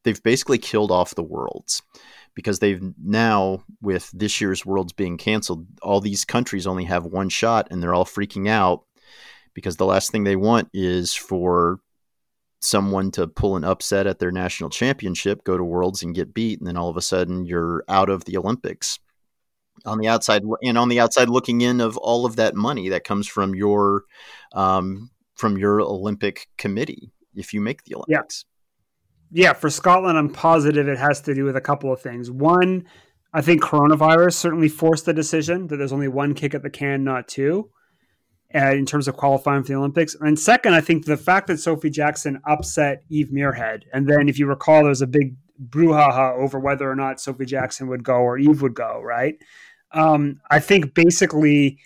they've basically killed off the worlds because they've now with this year's worlds being canceled all these countries only have one shot and they're all freaking out because the last thing they want is for someone to pull an upset at their national championship go to worlds and get beat and then all of a sudden you're out of the olympics. On the outside and on the outside looking in of all of that money that comes from your um, from your olympic committee if you make the olympics. yeah yeah, for Scotland, I'm positive it has to do with a couple of things. One, I think coronavirus certainly forced the decision that there's only one kick at the can, not two, uh, in terms of qualifying for the Olympics. And second, I think the fact that Sophie Jackson upset Eve Muirhead, and then if you recall, there was a big brouhaha over whether or not Sophie Jackson would go or Eve would go, right? Um, I think basically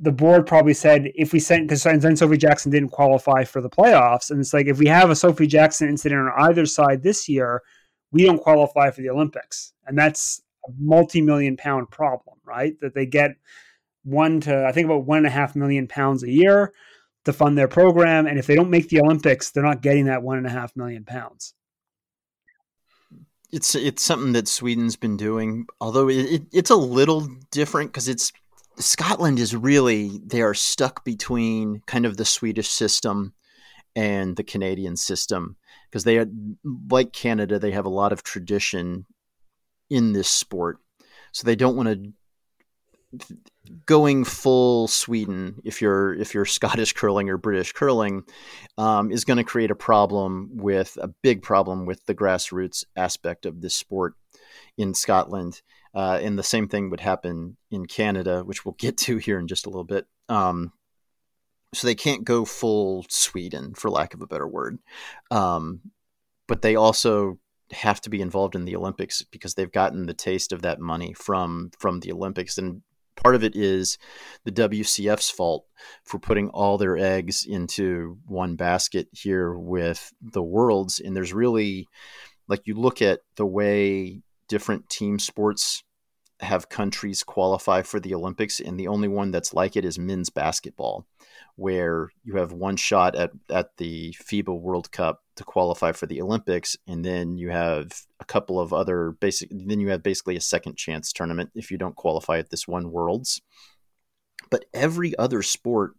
the board probably said if we sent because then Sophie Jackson didn't qualify for the playoffs, and it's like if we have a Sophie Jackson incident on either side this year, we don't qualify for the Olympics, and that's a multi-million pound problem, right? That they get one to I think about one and a half million pounds a year. to fund their program. And if they don't make the Olympics, they're not getting that one and a half million pounds. It's it's something that Sweden's been doing, although it, it, it's a little different because it's Scotland is really they are stuck between kind of the Swedish system and the Canadian system because they are like Canada they have a lot of tradition in this sport so they don't want to going full Sweden, if you're if you're Scottish curling or British curling, um, is going to create a problem with a big problem with the grassroots aspect of this sport in Scotland. Uh, and the same thing would happen in Canada, which we'll get to here in just a little bit. Um, so they can't go full Sweden, for lack of a better word. Um, but they also have to be involved in the Olympics because they've gotten the taste of that money from from the Olympics and part of it is the WCF's fault for putting all their eggs into one basket here with the worlds. And there's really, like, you look at the way different team sports have countries qualify for the Olympics, and the only one that's like it is men's basketball, where you have one shot at, at the FIBA World Cup to qualify for the Olympics, and then you have a couple of other basic. Then you have basically a second chance tournament if you don't qualify at this one Worlds. But every other sport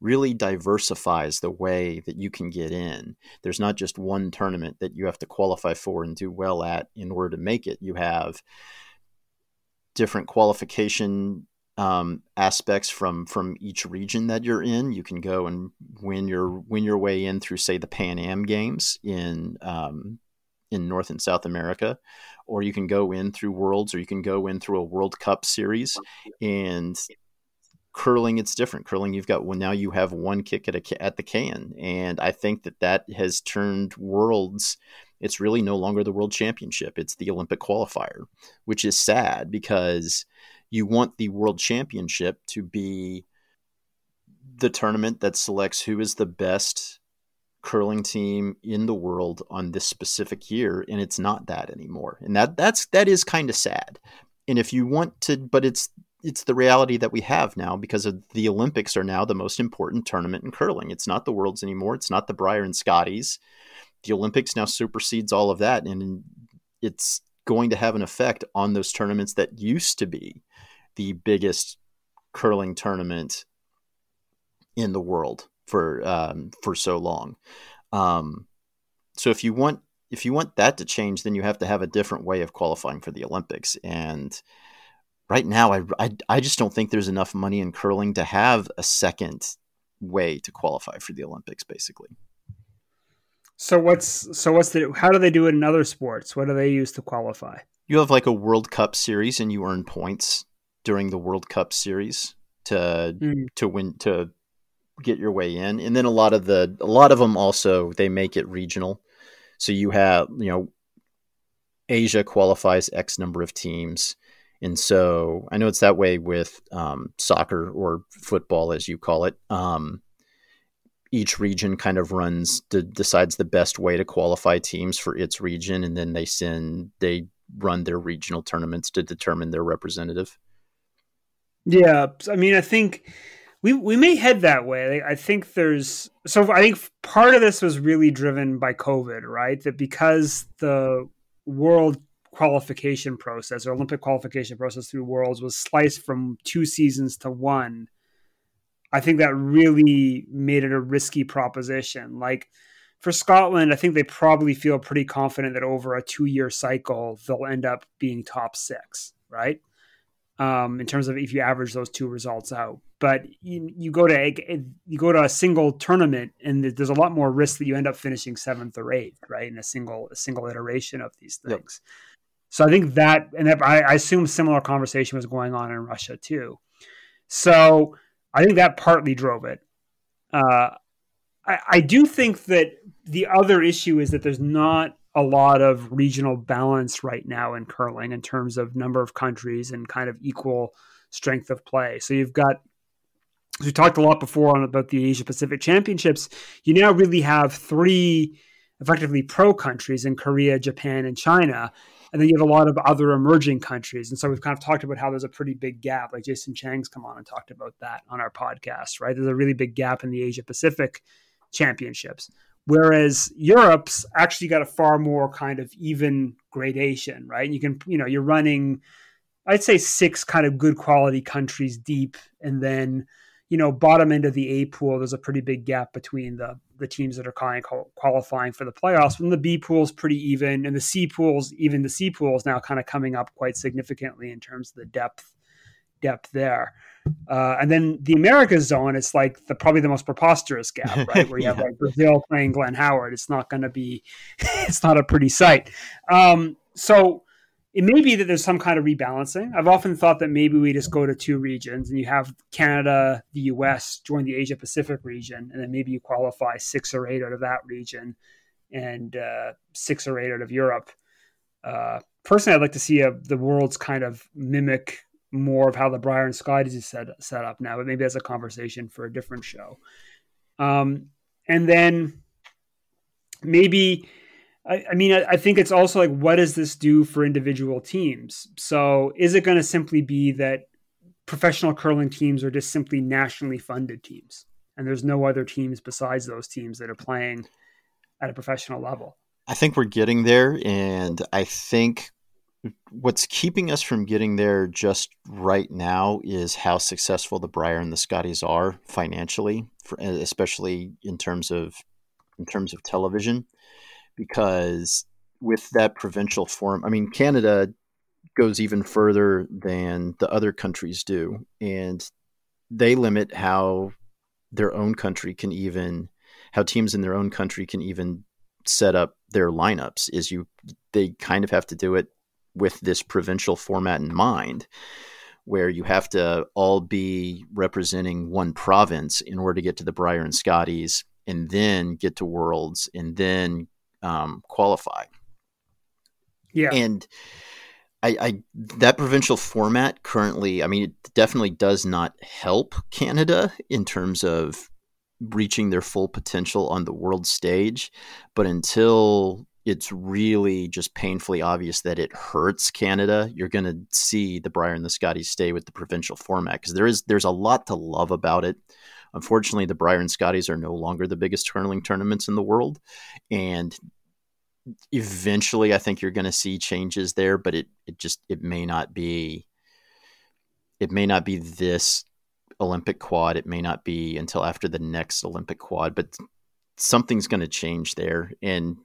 really diversifies the way that you can get in. There's not just one tournament that you have to qualify for and do well at in order to make it. You have different qualification um, aspects from from each region that you're in. You can go and win your win your way in through, say, the Pan Am Games in um, in North and South America, or you can go in through Worlds, or you can go in through a World Cup series. And curling, it's different. Curling, you've got well now you have one kick at a at the can, and I think that that has turned Worlds. It's really no longer the World Championship; it's the Olympic qualifier, which is sad because you want the world championship to be the tournament that selects who is the best curling team in the world on this specific year and it's not that anymore. And that that's that is kind of sad. And if you want to but it's it's the reality that we have now because of the olympics are now the most important tournament in curling. It's not the worlds anymore. It's not the brier and scotties the olympics now supersedes all of that and it's going to have an effect on those tournaments that used to be the biggest curling tournament in the world for um, for so long. Um, so if you want if you want that to change, then you have to have a different way of qualifying for the Olympics. And right now, I, I, I just don't think there's enough money in curling to have a second way to qualify for the Olympics, basically. So what's so what's the how do they do it in other sports? What do they use to qualify? You have like a World Cup series, and you earn points during the World Cup series to mm. to win to get your way in. And then a lot of the a lot of them also they make it regional. So you have, you know, Asia qualifies X number of teams. And so I know it's that way with um, soccer or football, as you call it. Um, each region kind of runs de- decides the best way to qualify teams for its region, and then they send they run their regional tournaments to determine their representative. Yeah, I mean, I think we we may head that way. I think there's so I think part of this was really driven by COVID, right? That because the world qualification process or Olympic qualification process through Worlds was sliced from two seasons to one. I think that really made it a risky proposition. Like for Scotland, I think they probably feel pretty confident that over a two year cycle, they'll end up being top six, right? um, in terms of if you average those two results out. But you, you go to you go to a single tournament, and there's a lot more risk that you end up finishing seventh or eighth, right, in a single a single iteration of these things. Yep. So I think that, and that, I, I assume similar conversation was going on in Russia too. So I think that partly drove it. Uh, I, I do think that the other issue is that there's not a lot of regional balance right now in curling in terms of number of countries and kind of equal strength of play. So you've got as we talked a lot before on about the Asia Pacific Championships. You now really have three effectively pro countries in Korea, Japan, and China. And then you have a lot of other emerging countries. And so we've kind of talked about how there's a pretty big gap. Like Jason Chang's come on and talked about that on our podcast, right? There's a really big gap in the Asia Pacific championships. Whereas Europe's actually got a far more kind of even gradation, right? And you can, you know, you're running, I'd say six kind of good quality countries deep. And then, you know, bottom end of the A pool, there's a pretty big gap between the the teams that are qualifying for the playoffs. When the B pool is pretty even, and the C pools, even the C pool is now kind of coming up quite significantly in terms of the depth depth there. Uh, and then the Americas zone, it's like the probably the most preposterous gap, right? Where you yeah. have like Brazil playing Glenn Howard. It's not going to be, it's not a pretty sight. Um, so it may be that there's some kind of rebalancing. I've often thought that maybe we just go to two regions and you have Canada, the US join the Asia Pacific region, and then maybe you qualify six or eight out of that region and uh, six or eight out of Europe. Uh, personally, I'd like to see a, the world's kind of mimic more of how the Brier and Scotties is set, set up now, but maybe that's a conversation for a different show. Um, and then maybe I, I mean, I, I, think it's also like, what does this do for individual teams? So, is it going to simply be that professional curling teams are just simply nationally funded teams, and there's no other teams besides those teams that are playing at a professional level? I think we're getting there, and I think what's keeping us from getting there just right now is how successful the Brier and the Scotties are financially, for, especially in terms of in terms of television because with that provincial form, I mean, Canada goes even further than the other countries do, and they limit how their own country can even how teams in their own country can even set up their lineups is you they kind of have to do it with this provincial format in mind where you have to all be representing one province in order to get to the Brier and Scotties and then get to Worlds and then um, qualify. Yeah, and I, I that provincial format currently, I mean, it definitely does not help Canada in terms of reaching their full potential on the world stage. But until it's really just painfully obvious that it hurts Canada, you're going to see the Brier and the Scotties stay with the provincial format because there is there's a lot to love about it. Unfortunately, the Brier and Scotties are no longer the biggest curling tournaments in the world, and eventually, I think you're going to see changes there. But it it just it may not be it may not be this Olympic quad. It may not be until after the next Olympic quad, but something's going to change there, and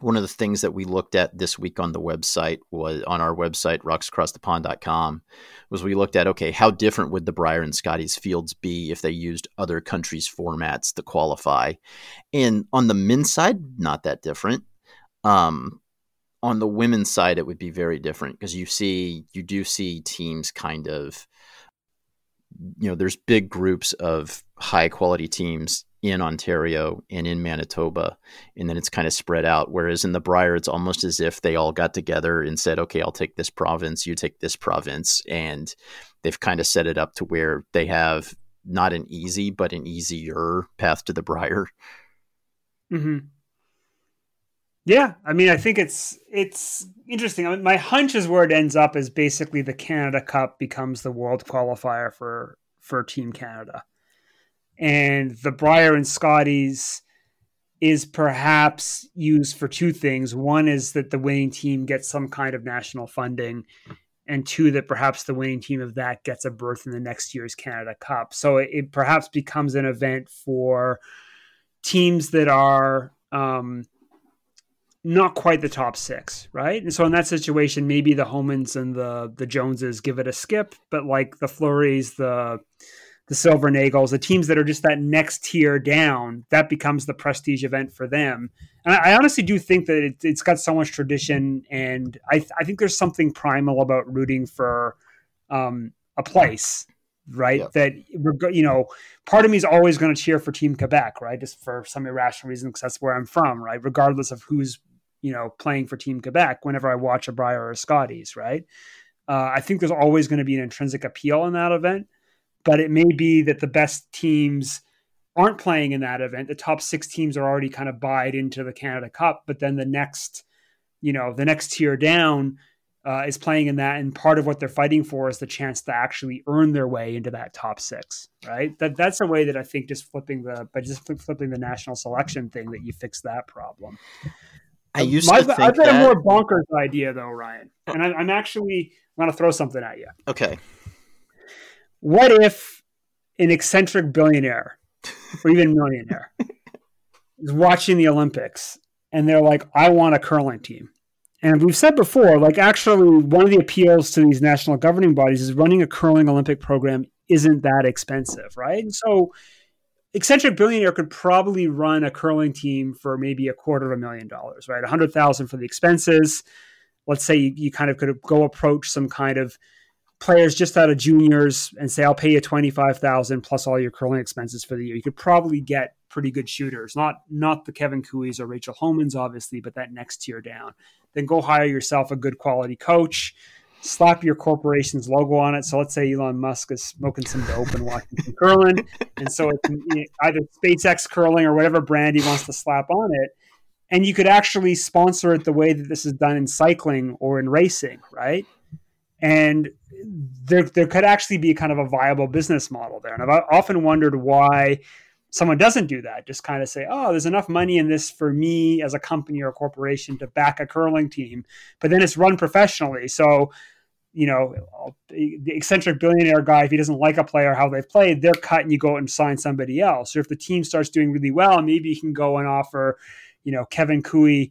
one of the things that we looked at this week on the website was on our website rocksacrossthepond.com was we looked at okay how different would the Brier and Scotties fields be if they used other countries formats to qualify? And on the men's side not that different. Um, on the women's side it would be very different because you see you do see teams kind of you know there's big groups of high quality teams in Ontario and in Manitoba, and then it's kind of spread out. Whereas in the Brier, it's almost as if they all got together and said, "Okay, I'll take this province, you take this province," and they've kind of set it up to where they have not an easy but an easier path to the Brier. Hmm. Yeah, I mean, I think it's it's interesting. I mean, my hunch is where it ends up is basically the Canada Cup becomes the world qualifier for for Team Canada and the Brier and Scotties is perhaps used for two things. One is that the winning team gets some kind of national funding, and two, that perhaps the winning team of that gets a berth in the next year's Canada Cup. So it, it perhaps becomes an event for teams that are um, not quite the top six, right? And so in that situation, maybe the Homans and the the Joneses give it a skip, but like the Fleurys, the the Silvernagles, the teams that are just that next tier down, that becomes the prestige event for them. And I, I honestly do think that it, has got so much tradition, and I, I, think there's something primal about rooting for um, a place, right? Yep. That we're, you know, part of me is always going to cheer for Team Quebec, right? Just for some irrational reason, because that's where I'm from, right? Regardless of who's you know playing for Team Quebec, whenever I watch a Brier or a Scotties, right? Uh, I think there's always going to be an intrinsic appeal in that event but it may be that the best teams aren't playing in that event. The top six teams are already kind of buyed into the Canada Cup, but then the next, you know, the next tier down uh, is playing in that, and part of what they're fighting for is the chance to actually earn their way into that top six, right? That that's a way that I think just flipping the by just flipping the national selection thing that you fix that problem. I used My, to think I've got that. a more bonkers idea though, Ryan, and I, I'm actually going to throw something at you. okay, What if an eccentric billionaire or even millionaire is watching the Olympics and they're like, I want a curling team? And we've said before, like actually, one of the appeals to these national governing bodies is running a curling Olympic program isn't that expensive, right? And so, eccentric billionaire could probably run a curling team for maybe a quarter of a million dollars, right? A hundred thousand for the expenses. Let's say you, you kind of could go approach some kind of players just out of juniors and say, I'll pay you twenty five thousand plus all your curling expenses for the year. You could probably get pretty good shooters, not not the Kevin Koes or Rachel Homan's, obviously, but that next tier down. Then go hire yourself a good quality coach, slap your corporation's logo on it. So let's say Elon Musk is smoking some dope and watching some curling, and so it's either SpaceX curling or whatever brand he wants to slap on it. And you could actually sponsor it the way that this is done in cycling or in racing, right? And there, there could actually be kind of a viable business model there. And I've often wondered why someone doesn't do that. Just kind of say, oh, there's enough money in this for me as a company or a corporation to back a curling team, but then it's run professionally. So, you know, the eccentric billionaire guy, if he doesn't like a player, how they've played, they're cut and you go and sign somebody else. Or if the team starts doing really well, maybe you can go and offer, you know, Kevin Cooey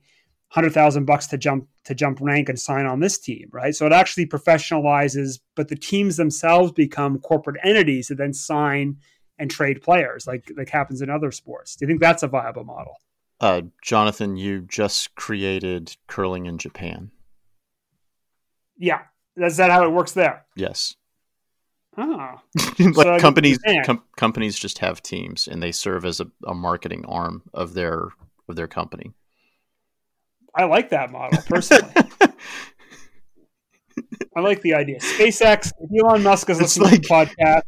hundred thousand bucks to jump to jump rank and sign on this team, right? So it actually professionalizes, but the teams themselves become corporate entities that then sign and trade players, like like happens in other sports. Do you think that's a viable model? uh, Jonathan, you just created curling in Japan. Yeah, is that how it works there? Yes, Oh, like So companies, com- companies just have teams, and they serve as a, a marketing arm of their of their company. I like that model personally. I like the idea. SpaceX. If Elon Musk is listening to the podcast.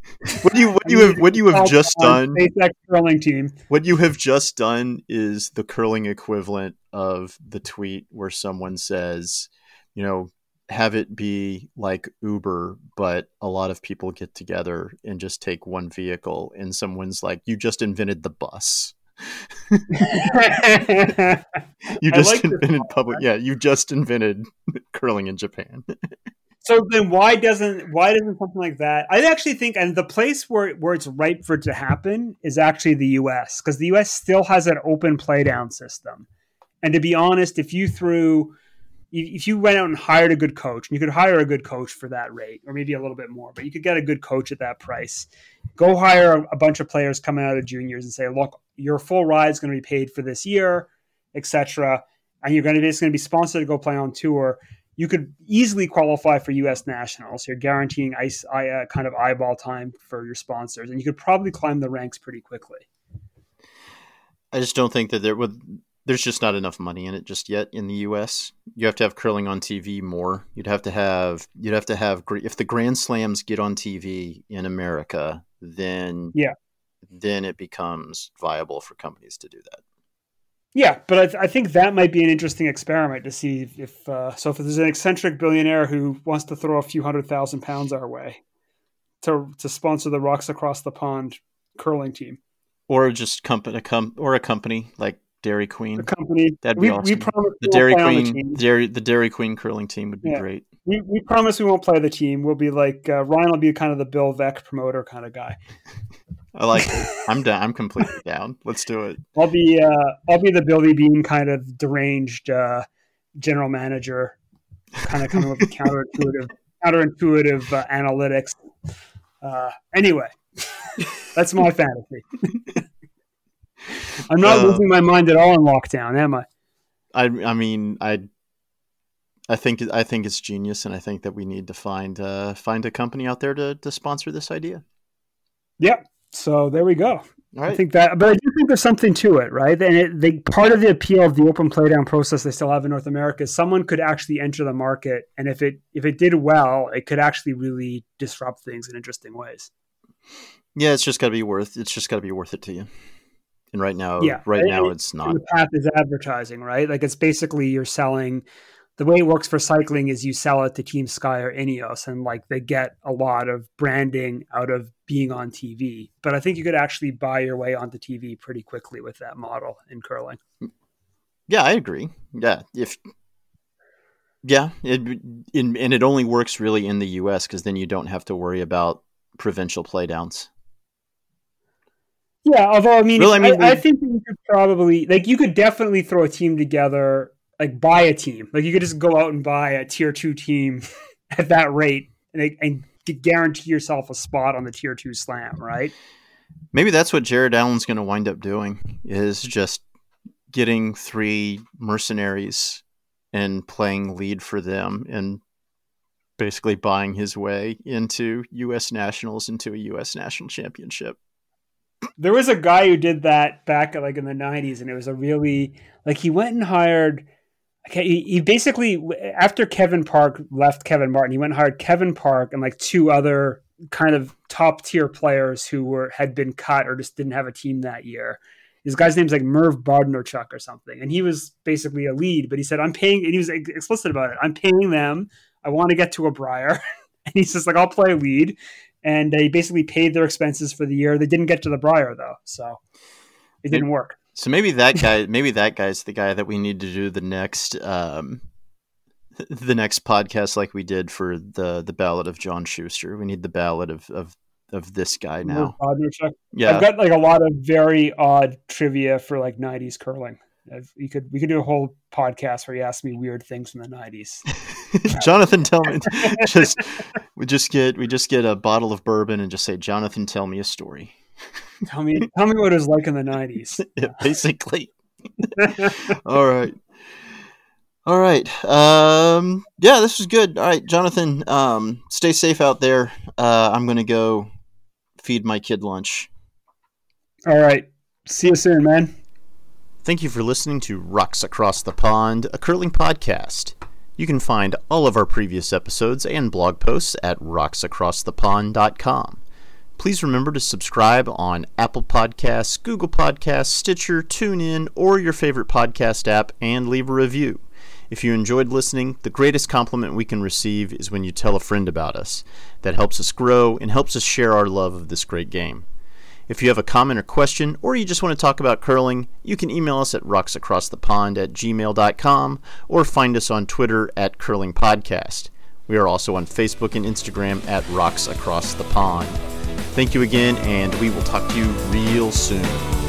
What you what you have what you have just done SpaceX curling team. what you have just done is the curling equivalent of the tweet where someone says, you know, have it be like Uber, but a lot of people get together and just take one vehicle, and someone's like, you just invented the bus. You just like invented public. Yeah, you just invented curling in Japan. So then, why doesn't why doesn't something like that? I actually think, and the place where where it's ripe for it to happen is actually the U.S. because the U.S. still has an open playdown system. And to be honest, if you threw, if you went out and hired a good coach, and you could hire a good coach for that rate, or maybe a little bit more, but you could get a good coach at that price. Go hire a, bunch of players coming out of juniors and say, look, your full ride is going to be paid for this year, etc. And you're going to to be sponsored to go play on tour you could easily qualify for U.S. nationals. You're guaranteeing ice, uh, kind of eyeball time for your sponsors, and you could probably climb the ranks pretty quickly. I just don't think that there would. There's just not enough money in it just yet in the U.S. You have to have curling on TV more. You'd have to have. You'd have to have. If the Grand Slams get on TV in America, then Yeah. then it becomes viable for companies to do that. Yeah, but I, th- I think that might be an interesting experiment to see if uh, so. If there's an eccentric billionaire who wants to throw a few hundred thousand pounds our way to to sponsor the Rocks Across the Pond curling team, Or just company, a com- or a company like Dairy Queen. the company That'd be we, we awesome. promise The Dairy the Queen, team. Dairy, the Dairy Queen curling team would be Yeah. great. We, we promise we won't play the team. We'll be like uh, Ryan will be kind of the Bill Veeck promoter kind of guy. I like it. I'm down. I'm completely down. Let's do it. I'll be uh, I'll be the Billy Beane kind of deranged uh, general manager, kind of coming with counterintuitive counterintuitive uh, analytics. Uh, anyway, that's my fantasy. I'm not Uh, losing my mind at all in lockdown, am I? I I mean I I think I think it's genius, and I think that we need to find uh, find a company out there to, to sponsor this idea. Yep. So there we go. All I think that, but I do think there's something to it, right? And it, the part of the appeal of the open playdown process they still have in North America is someone could actually enter the market, and if it if it did well, it could actually really disrupt things in interesting ways. Yeah, it's just got to be worth. It's just got to be worth it to you. And right now, Yeah, right now, it- it's not. the path is advertising, right? Like it's basically you're selling. The way it works for cycling is you sell it to Team Sky or Ineos, and like they get a lot of branding out of being on TV. But I think you could actually buy your way onto TV pretty quickly with that model in curling. Yeah, I agree. Yeah, if yeah, it in, and it only works really in the U.S. because then you don't have to worry about provincial playdowns. Yeah, although I mean, Well, I I, mean, I, we- think you could probably like you could definitely throw a team together, like buy a team. Like you could just go out and buy a tier two team at that rate, and, and guarantee yourself a spot on the tier two slam, right? Maybe that's what Jared Allen's going to wind up doing is just getting three mercenaries and playing lead for them and basically buying his way into U.S. nationals into a U.S. national championship. There was a guy who did that back like in the '90s, and it was a really like he went and hired. Okay, he, basically after Kevin Park left Kevin Martin, he went and hired Kevin Park and like two other kind of top tier players who were had been cut or just didn't have a team that year. This guy's name's like Merv Bodnarchuk or something, and he was basically a lead. But he said, "I'm paying," and he was explicit about it. I'm paying them. I want to get to a Brier, and he's just like, "I'll play lead." And they basically paid their expenses for the year. They didn't get to the Brier though, so it didn't work. So maybe that guy, maybe that guy's the guy that we need to do the next, um, the next podcast like we did for the the ballad of John Shuster. We need the ballad of of, of this guy now. Yeah, I've got like a lot of very odd trivia for like '90s curling. I've, you could we could do a whole podcast where you ask me weird things from the '90s. Jonathan, tell me. just we just get we just get a bottle of bourbon and just say, Jonathan, tell me a story. tell me, tell me what it was like in the '90s. Yeah, basically. All right. All right. Um, yeah, this was good. All right, Jonathan. Um, stay safe out there. Uh, I'm gonna go feed my kid lunch. All right, see you soon, man. Thank you for listening to Rocks Across the Pond, a curling podcast. You can find all of our previous episodes and blog posts at rocksacrossthepond.com. Please remember to subscribe on Apple Podcasts, Google Podcasts, Stitcher, TuneIn, or your favorite podcast app and leave a review. If you enjoyed listening, the greatest compliment we can receive is when you tell a friend about us. That helps us grow and helps us share our love of this great game. If you have a comment or question, or you just want to talk about curling, you can email us at rocksacrossthepond at gmail.com or find us on Twitter at Curling Podcast. We are also on Facebook and Instagram at Rocks Across the Pond. Thank you again, and we will talk to you real soon.